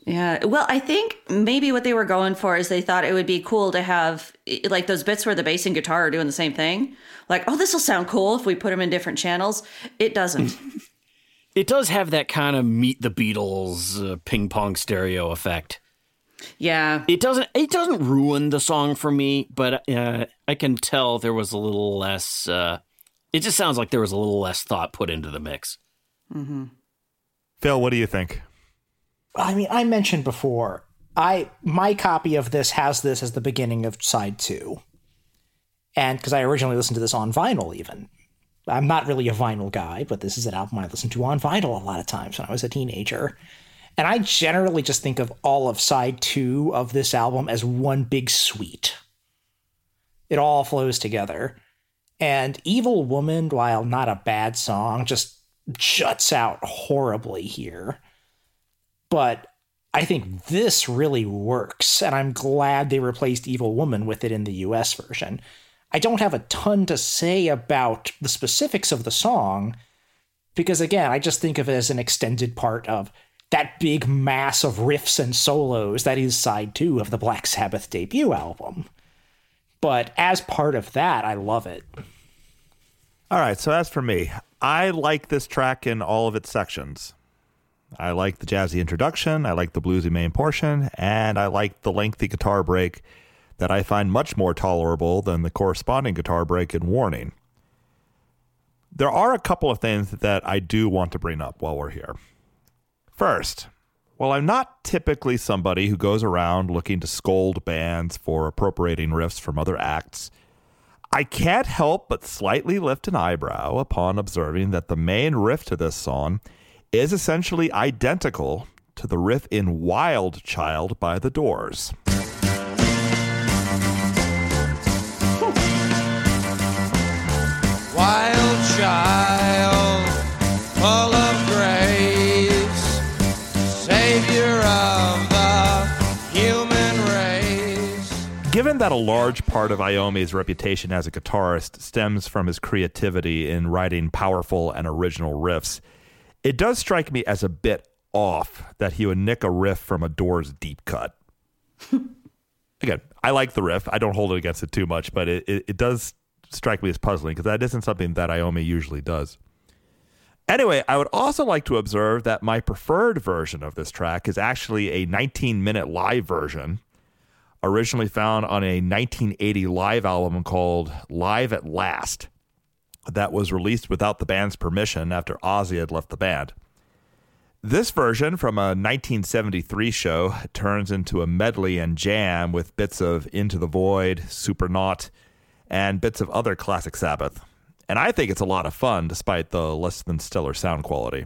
Speaker 4: Yeah. Well, I think maybe what they were going for is they thought it would be cool to have like those bits where the bass and guitar are doing the same thing. Like, oh, this will sound cool if we put them in different channels. It doesn't.
Speaker 2: It does have that kind of meet the Beatles uh, ping pong stereo effect.
Speaker 4: Yeah.
Speaker 2: It doesn't it doesn't ruin the song for me, but uh, I can tell there was a little less uh, it just sounds like there was a little less thought put into the mix.
Speaker 1: Phil, what do you think?
Speaker 3: I mean, I mentioned before, I my copy of this has this as the beginning of side two, and because I originally listened to this on vinyl, even I'm not really a vinyl guy, but this is an album I listened to on vinyl a lot of times when I was a teenager. And I generally just think of all of side two of this album as one big suite. It all flows together. And Evil Woman, while not a bad song, just juts out horribly here. But I think this really works, and I'm glad they replaced Evil Woman with it in the US version. I don't have a ton to say about the specifics of the song, because again, I just think of it as an extended part of that big mass of riffs and solos that is side two of the Black Sabbath debut album. But as part of that, I love it.
Speaker 1: All right, so as for me, I like this track in all of its sections. I like the jazzy introduction, I like the bluesy main portion, and I like the lengthy guitar break that I find much more tolerable than the corresponding guitar break in Warning. There are a couple of things that I do want to bring up while we're here. First, while I'm not typically somebody who goes around looking to scold bands for appropriating riffs from other acts, I can't help but slightly lift an eyebrow upon observing that the main riff to this song is essentially identical to the riff in Wild Child by The Doors.
Speaker 5: Wild child, of the human race.
Speaker 1: Given that a large part of Iommi's reputation as a guitarist stems from his creativity in writing powerful and original riffs, it does strike me as a bit off that he would nick a riff from a Doors deep cut. Again, I like the riff. I don't hold it against it too much, but it, it, it does strike me as puzzling because that isn't something that Iommi usually does. Anyway, I would also like to observe that my preferred version of this track is actually a 19 minute live version originally found on a 1980 live album called Live at Last that was released without the band's permission after Ozzy had left the band. This version from a 1973 show turns into a medley and jam with bits of Into the Void, Supernaut, and bits of other classic Sabbath. And I think it's a lot of fun despite the less than stellar sound quality.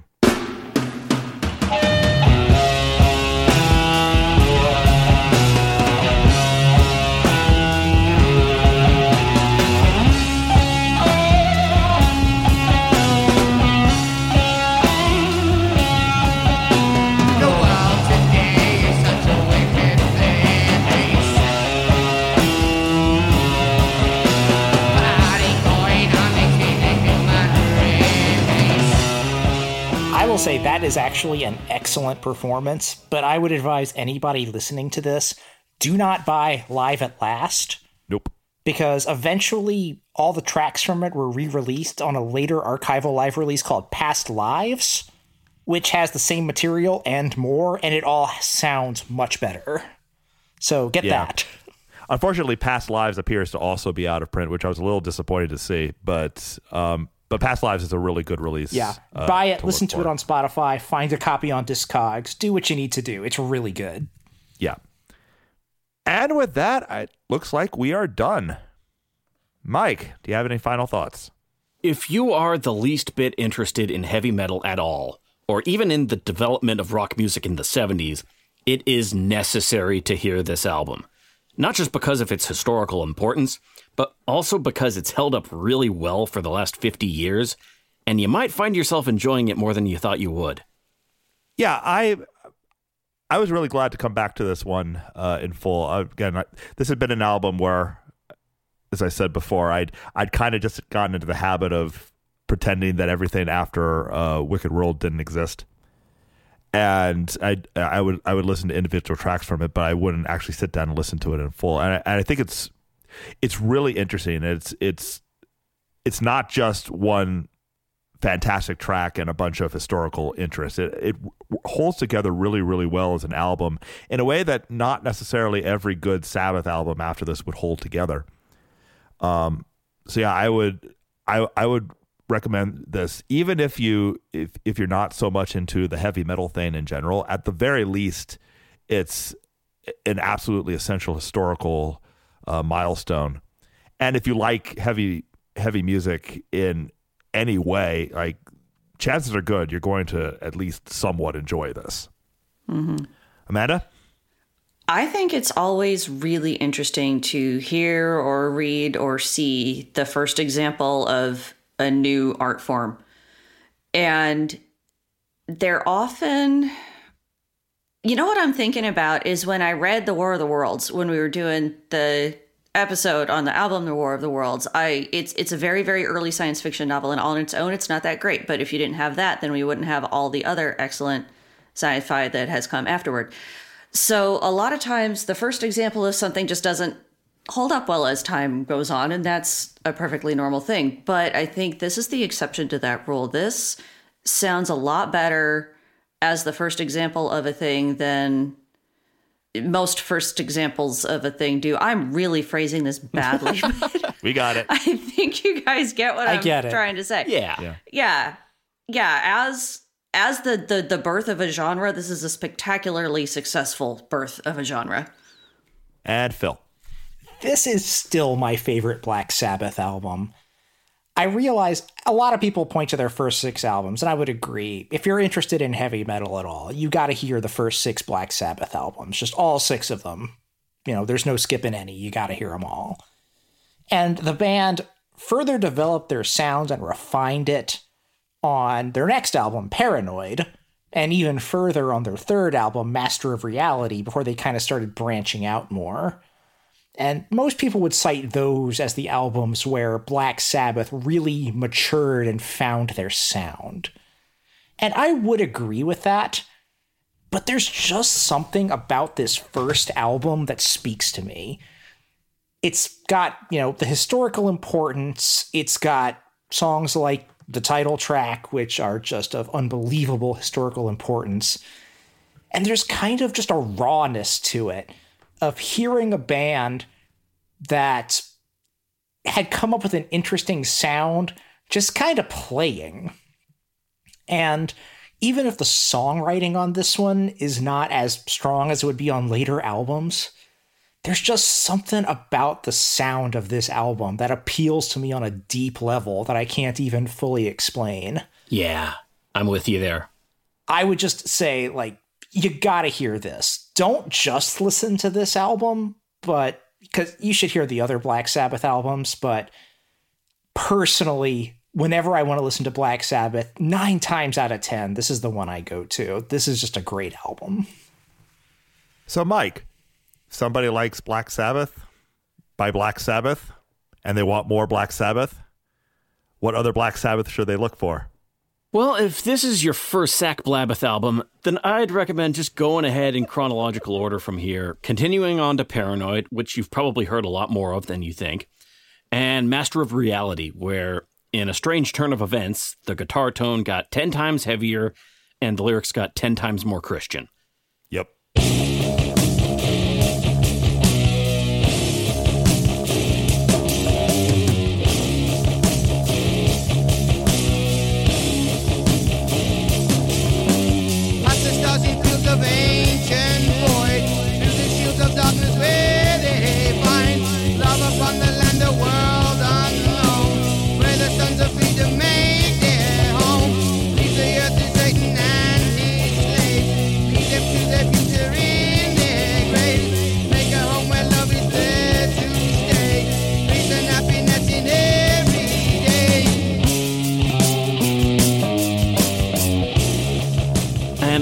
Speaker 3: Will say that is actually an excellent performance, but I would advise anybody listening to this do not buy Live at Last
Speaker 1: Nope.
Speaker 3: because eventually all the tracks from it were re released on a later archival live release called Past Lives, which has the same material and more, and it all sounds much better. So get
Speaker 1: Yeah.
Speaker 3: that.
Speaker 1: Unfortunately, Past Lives appears to also be out of print, which I was a little disappointed to see. But um, but Past Lives is a really good release.
Speaker 3: Yeah.
Speaker 1: uh,
Speaker 3: Buy it,
Speaker 1: to
Speaker 3: listen to it on Spotify, find a copy on Discogs, do what you need to do. It's really good.
Speaker 1: Yeah. And with that, it looks like we are done. Mike, do you have any final thoughts?
Speaker 2: If you are the least bit interested in heavy metal at all, or even in the development of rock music in the 70s, it is necessary to hear this album. Not just because of its historical importance, but also because it's held up really well for the last 50 years, and you might find yourself enjoying it more than you thought you would.
Speaker 1: Yeah, I I was really glad to come back to this one uh, in full. Uh, again, I, this had been an album where, as I said before, I'd I'd kind of just gotten into the habit of pretending that everything after uh, Wicked World didn't exist, and I I would I would listen to individual tracks from it, but I wouldn't actually sit down and listen to it in full. And I, and I think it's it's really interesting. It's it's it's not just one fantastic track and a bunch of historical interest. It, it holds together really, really well as an album in a way that not necessarily every good Sabbath album after this would hold together. Um, so yeah, I would, I, I would recommend this, even if you, if, if you're not so much into the heavy metal thing in general, at the very least, it's an absolutely essential historical uh, milestone. And if you like heavy, heavy music in any way, like chances are good you're going to at least somewhat enjoy this. Amanda?
Speaker 4: I think it's always really interesting to hear or read or see the first example of a new art form. And they're often, you know, what I'm thinking about is when I read The War of the Worlds, when we were doing the episode on the album The War of the Worlds, I it's it's a very very early science fiction novel and on its own it's not that great, but if you didn't have that then we wouldn't have all the other excellent sci-fi that has come afterward. So a lot of times the first example of something just doesn't hold up well as time goes on and that's a perfectly normal thing, but I think this is the exception to that rule. This sounds a lot better as the first example of a thing than most first examples of a thing do. I'm really phrasing this badly. but
Speaker 1: We got it.
Speaker 4: I think you guys get what
Speaker 3: I
Speaker 4: I'm
Speaker 3: get
Speaker 4: trying to say.
Speaker 2: Yeah.
Speaker 1: Yeah.
Speaker 4: Yeah. Yeah, as as the, the the birth of a genre, this is a spectacularly successful birth of a genre.
Speaker 1: And Phil.
Speaker 3: this is still my favorite Black Sabbath album. I realize a lot of people point to their first six albums, and I would agree. If you're interested in heavy metal at all, you got to hear the first six Black Sabbath albums, just all six of them. You know, there's no skipping any. You got to hear them all. And the band further developed their sound and refined it on their next album, Paranoid, and even further on their third album, Master of Reality, before they kind of started branching out more. And most people would cite those as the albums where Black Sabbath really matured and found their sound. And I would agree with that, but there's just something about this first album that speaks to me. It's got, you know, the historical importance, it's got songs like the title track, which are just of unbelievable historical importance. And there's kind of just a rawness to it of hearing a band that had come up with an interesting sound just kind of playing. And even if the songwriting on this one is not as strong as it would be on later albums, there's just something about the sound of this album that appeals to me on a deep level that I can't even fully explain.
Speaker 2: Yeah, I'm with you there.
Speaker 3: I would just say, like, you gotta hear this. Don't just listen to this album, but because you should hear the other Black Sabbath albums, but personally, whenever I want to listen to Black Sabbath, nine times out of 10, this is the one I go to. This is just a great album.
Speaker 1: So, Mike, somebody likes Black Sabbath by Black Sabbath and they want more Black Sabbath. What other Black Sabbath should they look for?
Speaker 2: Well, if this is your first Sack Blabbeth album, then I'd recommend just going ahead in chronological order from here, continuing on to Paranoid, which you've probably heard a lot more of than you think, and Master of Reality, where, in a strange turn of events, the guitar tone got 10 times heavier and the lyrics got 10 times more Christian.
Speaker 1: Yep.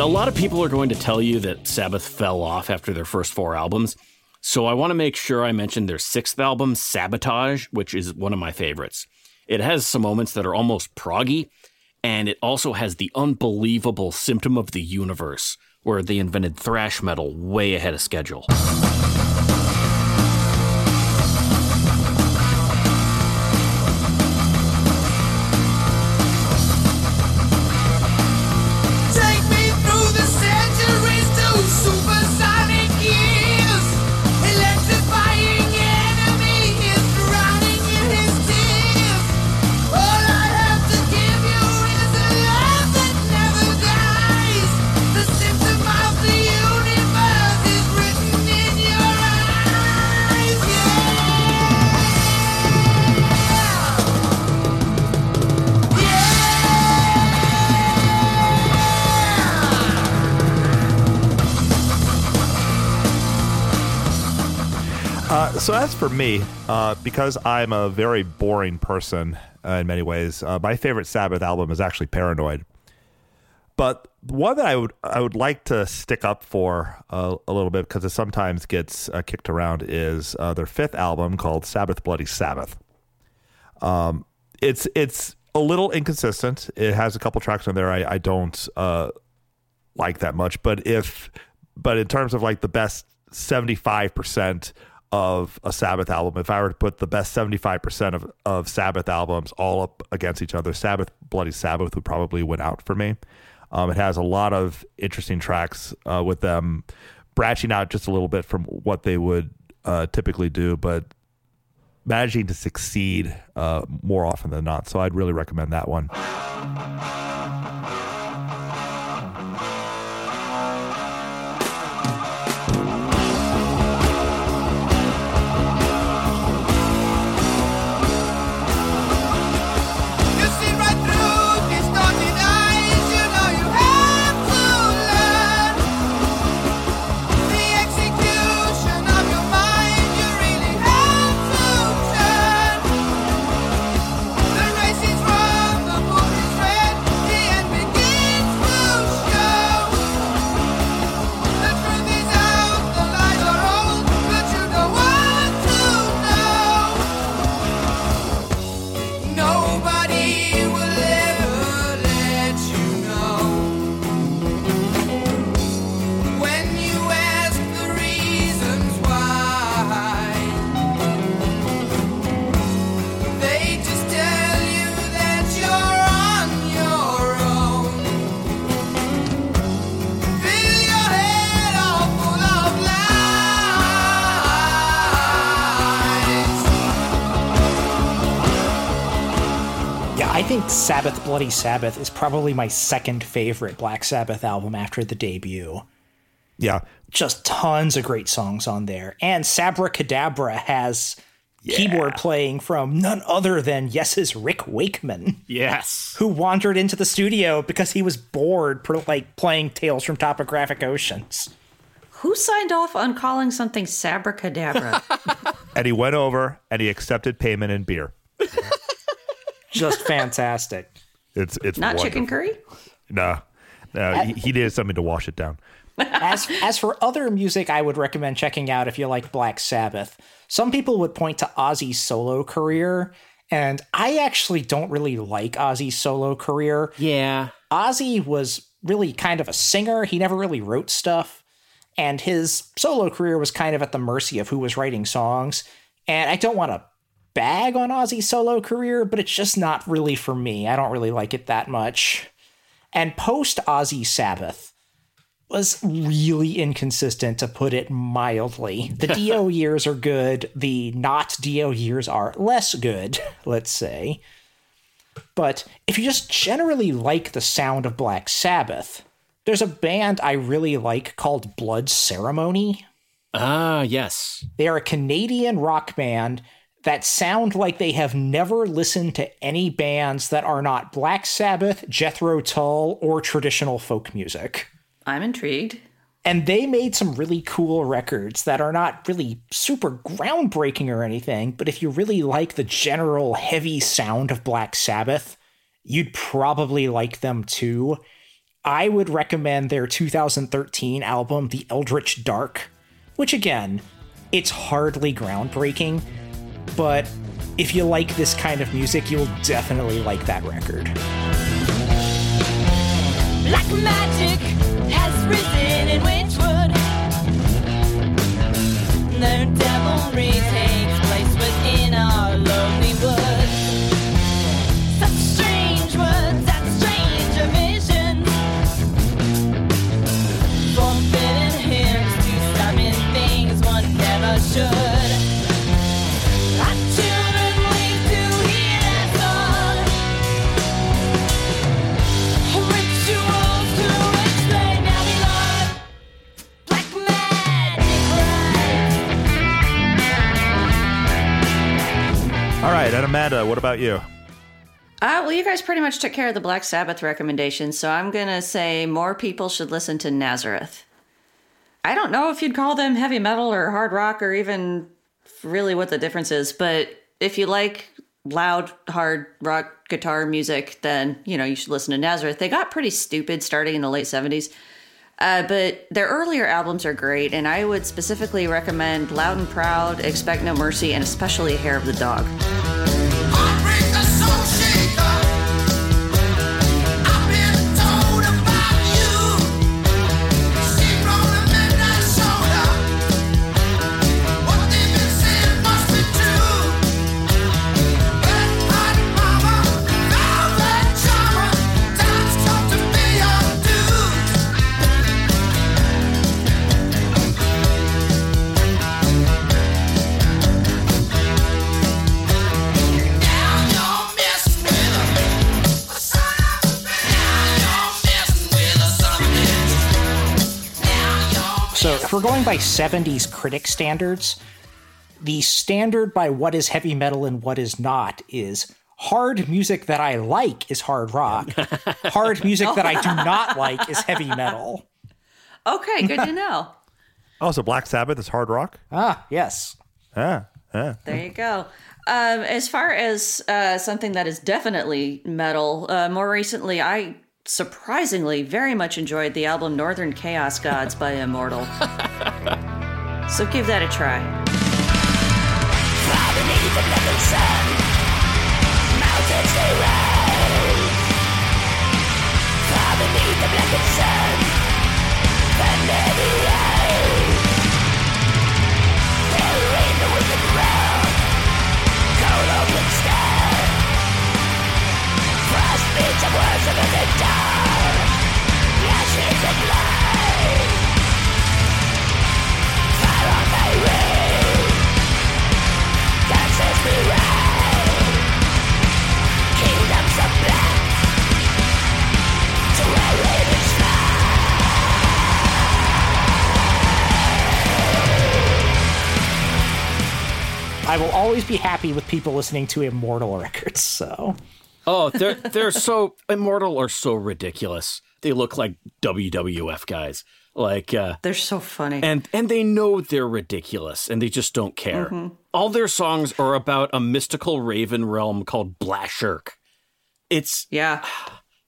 Speaker 5: A
Speaker 2: lot of people are going to tell you that Sabbath fell off after their first four albums. So I want to make sure I mention their sixth album, Sabotage, which is one of my favorites. It has some moments that are almost proggy, and it also has the unbelievable symptom of the universe, where they invented thrash metal way ahead of schedule.
Speaker 1: So as for me, uh, because I'm a very boring person uh, in many ways, uh, my favorite Sabbath album is actually Paranoid. But one that I would I would like to stick up for uh, a little bit because it sometimes gets uh, kicked around is uh, their fifth album called Sabbath Bloody Sabbath. Um, it's it's a little inconsistent. It has a couple tracks on there I, I don't like that much, but if but in terms of like the best seventy five percent of a Sabbath album, if I were to put the best seventy five percent of of Sabbath albums all up against each other, Sabbath Bloody Sabbath would probably win out for me. Um, it has a lot of interesting tracks uh, with them branching out just a little bit from what they would uh, typically do, but managing to succeed uh, more often than not. So I'd really recommend that one.
Speaker 3: Think Sabbath Bloody Sabbath is probably my second favorite Black Sabbath album after the debut.
Speaker 1: Yeah.
Speaker 3: Just tons of great songs on there. And Sabbra Cadabra has keyboard playing from none other than Yes's Rick Wakeman,
Speaker 2: Yes.
Speaker 3: who wandered into the studio because he was bored per, like playing Tales from Topographic Oceans.
Speaker 4: Who signed off on calling something Sabbra Cadabra?
Speaker 1: And he went over and he accepted payment in beer.
Speaker 3: Just fantastic.
Speaker 1: It's it's
Speaker 4: Not chicken curry?
Speaker 1: No, no, he, he needed something to wash it down.
Speaker 3: as as for other music I would recommend checking out if you like Black Sabbath, some people would point to Ozzy's solo career, and I actually don't really like Ozzy's solo career.
Speaker 2: Yeah.
Speaker 3: Ozzy was really kind of a singer. He never really wrote stuff, and his solo career was kind of at the mercy of who was writing songs. And I don't want to bag on Ozzy's solo career, but it's just not really for me. I don't really like it that much. And post Ozzy Sabbath was really inconsistent to put it mildly. The Dio years are good, the not Dio years are less good, let's say. But if you just generally like the sound of Black Sabbath, there's a band I really like called Blood Ceremony.
Speaker 2: Ah, yes.
Speaker 3: They are a Canadian rock band that sound like they have never listened to any bands that are not Black Sabbath, Jethro Tull, or traditional folk music.
Speaker 4: I'm intrigued.
Speaker 3: And they made some really cool records that are not really super groundbreaking or anything, but if you really like the general heavy sound of Black Sabbath, you'd probably like them too. I would recommend their 2013 album, The Eldritch Dark, which again, it's hardly groundbreaking, but if you like this kind of music, you'll definitely like that record.
Speaker 10: Black magic has risen in Witchwood. Devilry takes place within our
Speaker 1: All right, and Amanda, what about you?
Speaker 4: Uh, well, you guys pretty much took care of the Black Sabbath recommendations, so I'm going to say more people should listen to Nazareth. I don't know if you'd call them heavy metal or hard rock or even really what the difference is, but if you like loud, hard rock guitar music, then, you know, you should listen to Nazareth. They got pretty stupid starting in the late 70s. Uh, but their earlier albums are great, and I would specifically recommend Loud and Proud, Expect No Mercy, and especially Hair of the Dog.
Speaker 3: We're going by 70s critic standards, the standard by what is heavy metal and what is not is hard music that I like is hard rock. hard music that I do not like is heavy metal.
Speaker 4: Okay, good to know.
Speaker 1: Oh, so Black Sabbath is hard rock?
Speaker 3: Ah, yes.
Speaker 1: Ah, ah.
Speaker 4: There you go. Um, as far as uh, something that is definitely metal, uh, more recently, I surprisingly very much enjoyed the album Northern Chaos Gods by Immortal. so give that a try.
Speaker 10: Dances me right
Speaker 3: I will always be happy with people listening to Immortal records. So
Speaker 2: Oh, they're they're so immortal are so ridiculous. They look like WWF guys. Like uh
Speaker 4: They're so funny.
Speaker 2: and and they know they're ridiculous and they just don't care.
Speaker 4: Mm-hmm.
Speaker 2: All their songs are about a mystical raven realm called Blashyrkh. It's
Speaker 4: yeah.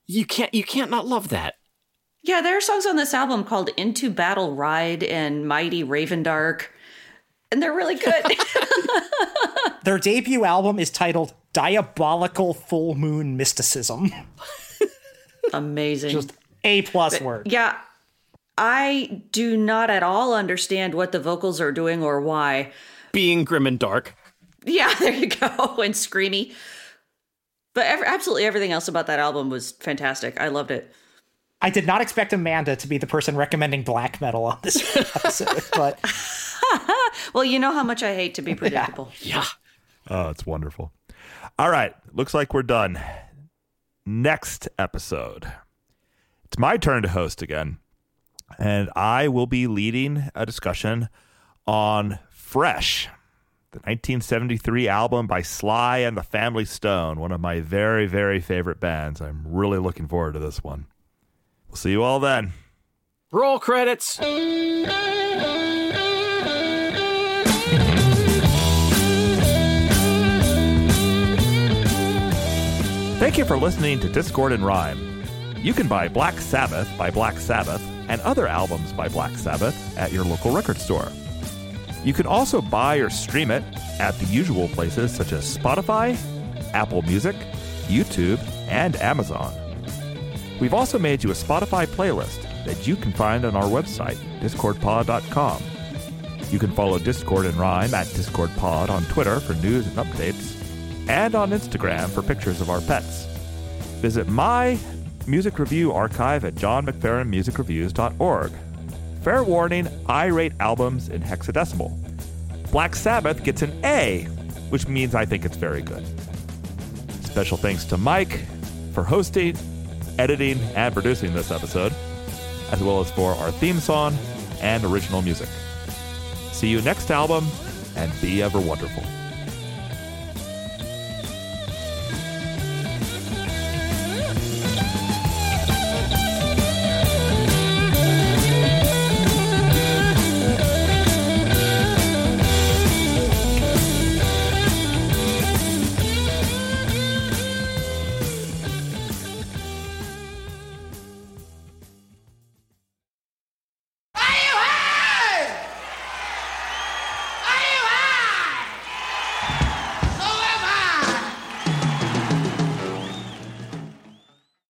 Speaker 2: you can't you can't not love that.
Speaker 4: Yeah, there are songs on this album called Into Battle Ride and Mighty Ravendark. And they're really good.
Speaker 3: their debut album is titled Diabolical Full Moon Mysticism.
Speaker 4: Amazing.
Speaker 3: Just A plus word.
Speaker 4: yeah. I do not at all understand what the vocals are doing or why.
Speaker 2: Being grim and dark.
Speaker 4: Yeah, there you go. And screamy. But ev- absolutely everything else about that album was fantastic. I loved it.
Speaker 3: I did not expect Amanda to be the person recommending black metal on this episode, but
Speaker 4: Well, you know how much I hate to be predictable.
Speaker 2: Yeah.
Speaker 1: Oh, it's wonderful. All right. Looks like we're done. Next episode. It's my turn to host again. And I will be leading a discussion on Fresh, the 1973 album by Sly and the Family Stone, one of my very, very favorite bands. I'm really looking forward to this one. We'll see you all then.
Speaker 2: Roll credits.
Speaker 1: Thank you for listening to Discord and Rhyme. You can buy Black Sabbath by Black Sabbath and other albums by Black Sabbath at your local record store. You can also buy or stream it at the usual places such as Spotify, Apple Music, YouTube, and Amazon. We've also made you a Spotify playlist that you can find on our website, discordpod.com. You can follow Discord and Rhyme at DiscordPod on Twitter for news and updates, and on Instagram for pictures of our pets. Visit my music review archive at johnmcferrinmusicreviews.org. Fair warning, I rate albums in hexadecimal. Black Sabbath gets an A, which means I think it's very good. Special thanks to Mike for hosting, editing, and producing this episode, as well as for our theme song and original music. See you next album, and be ever wonderful.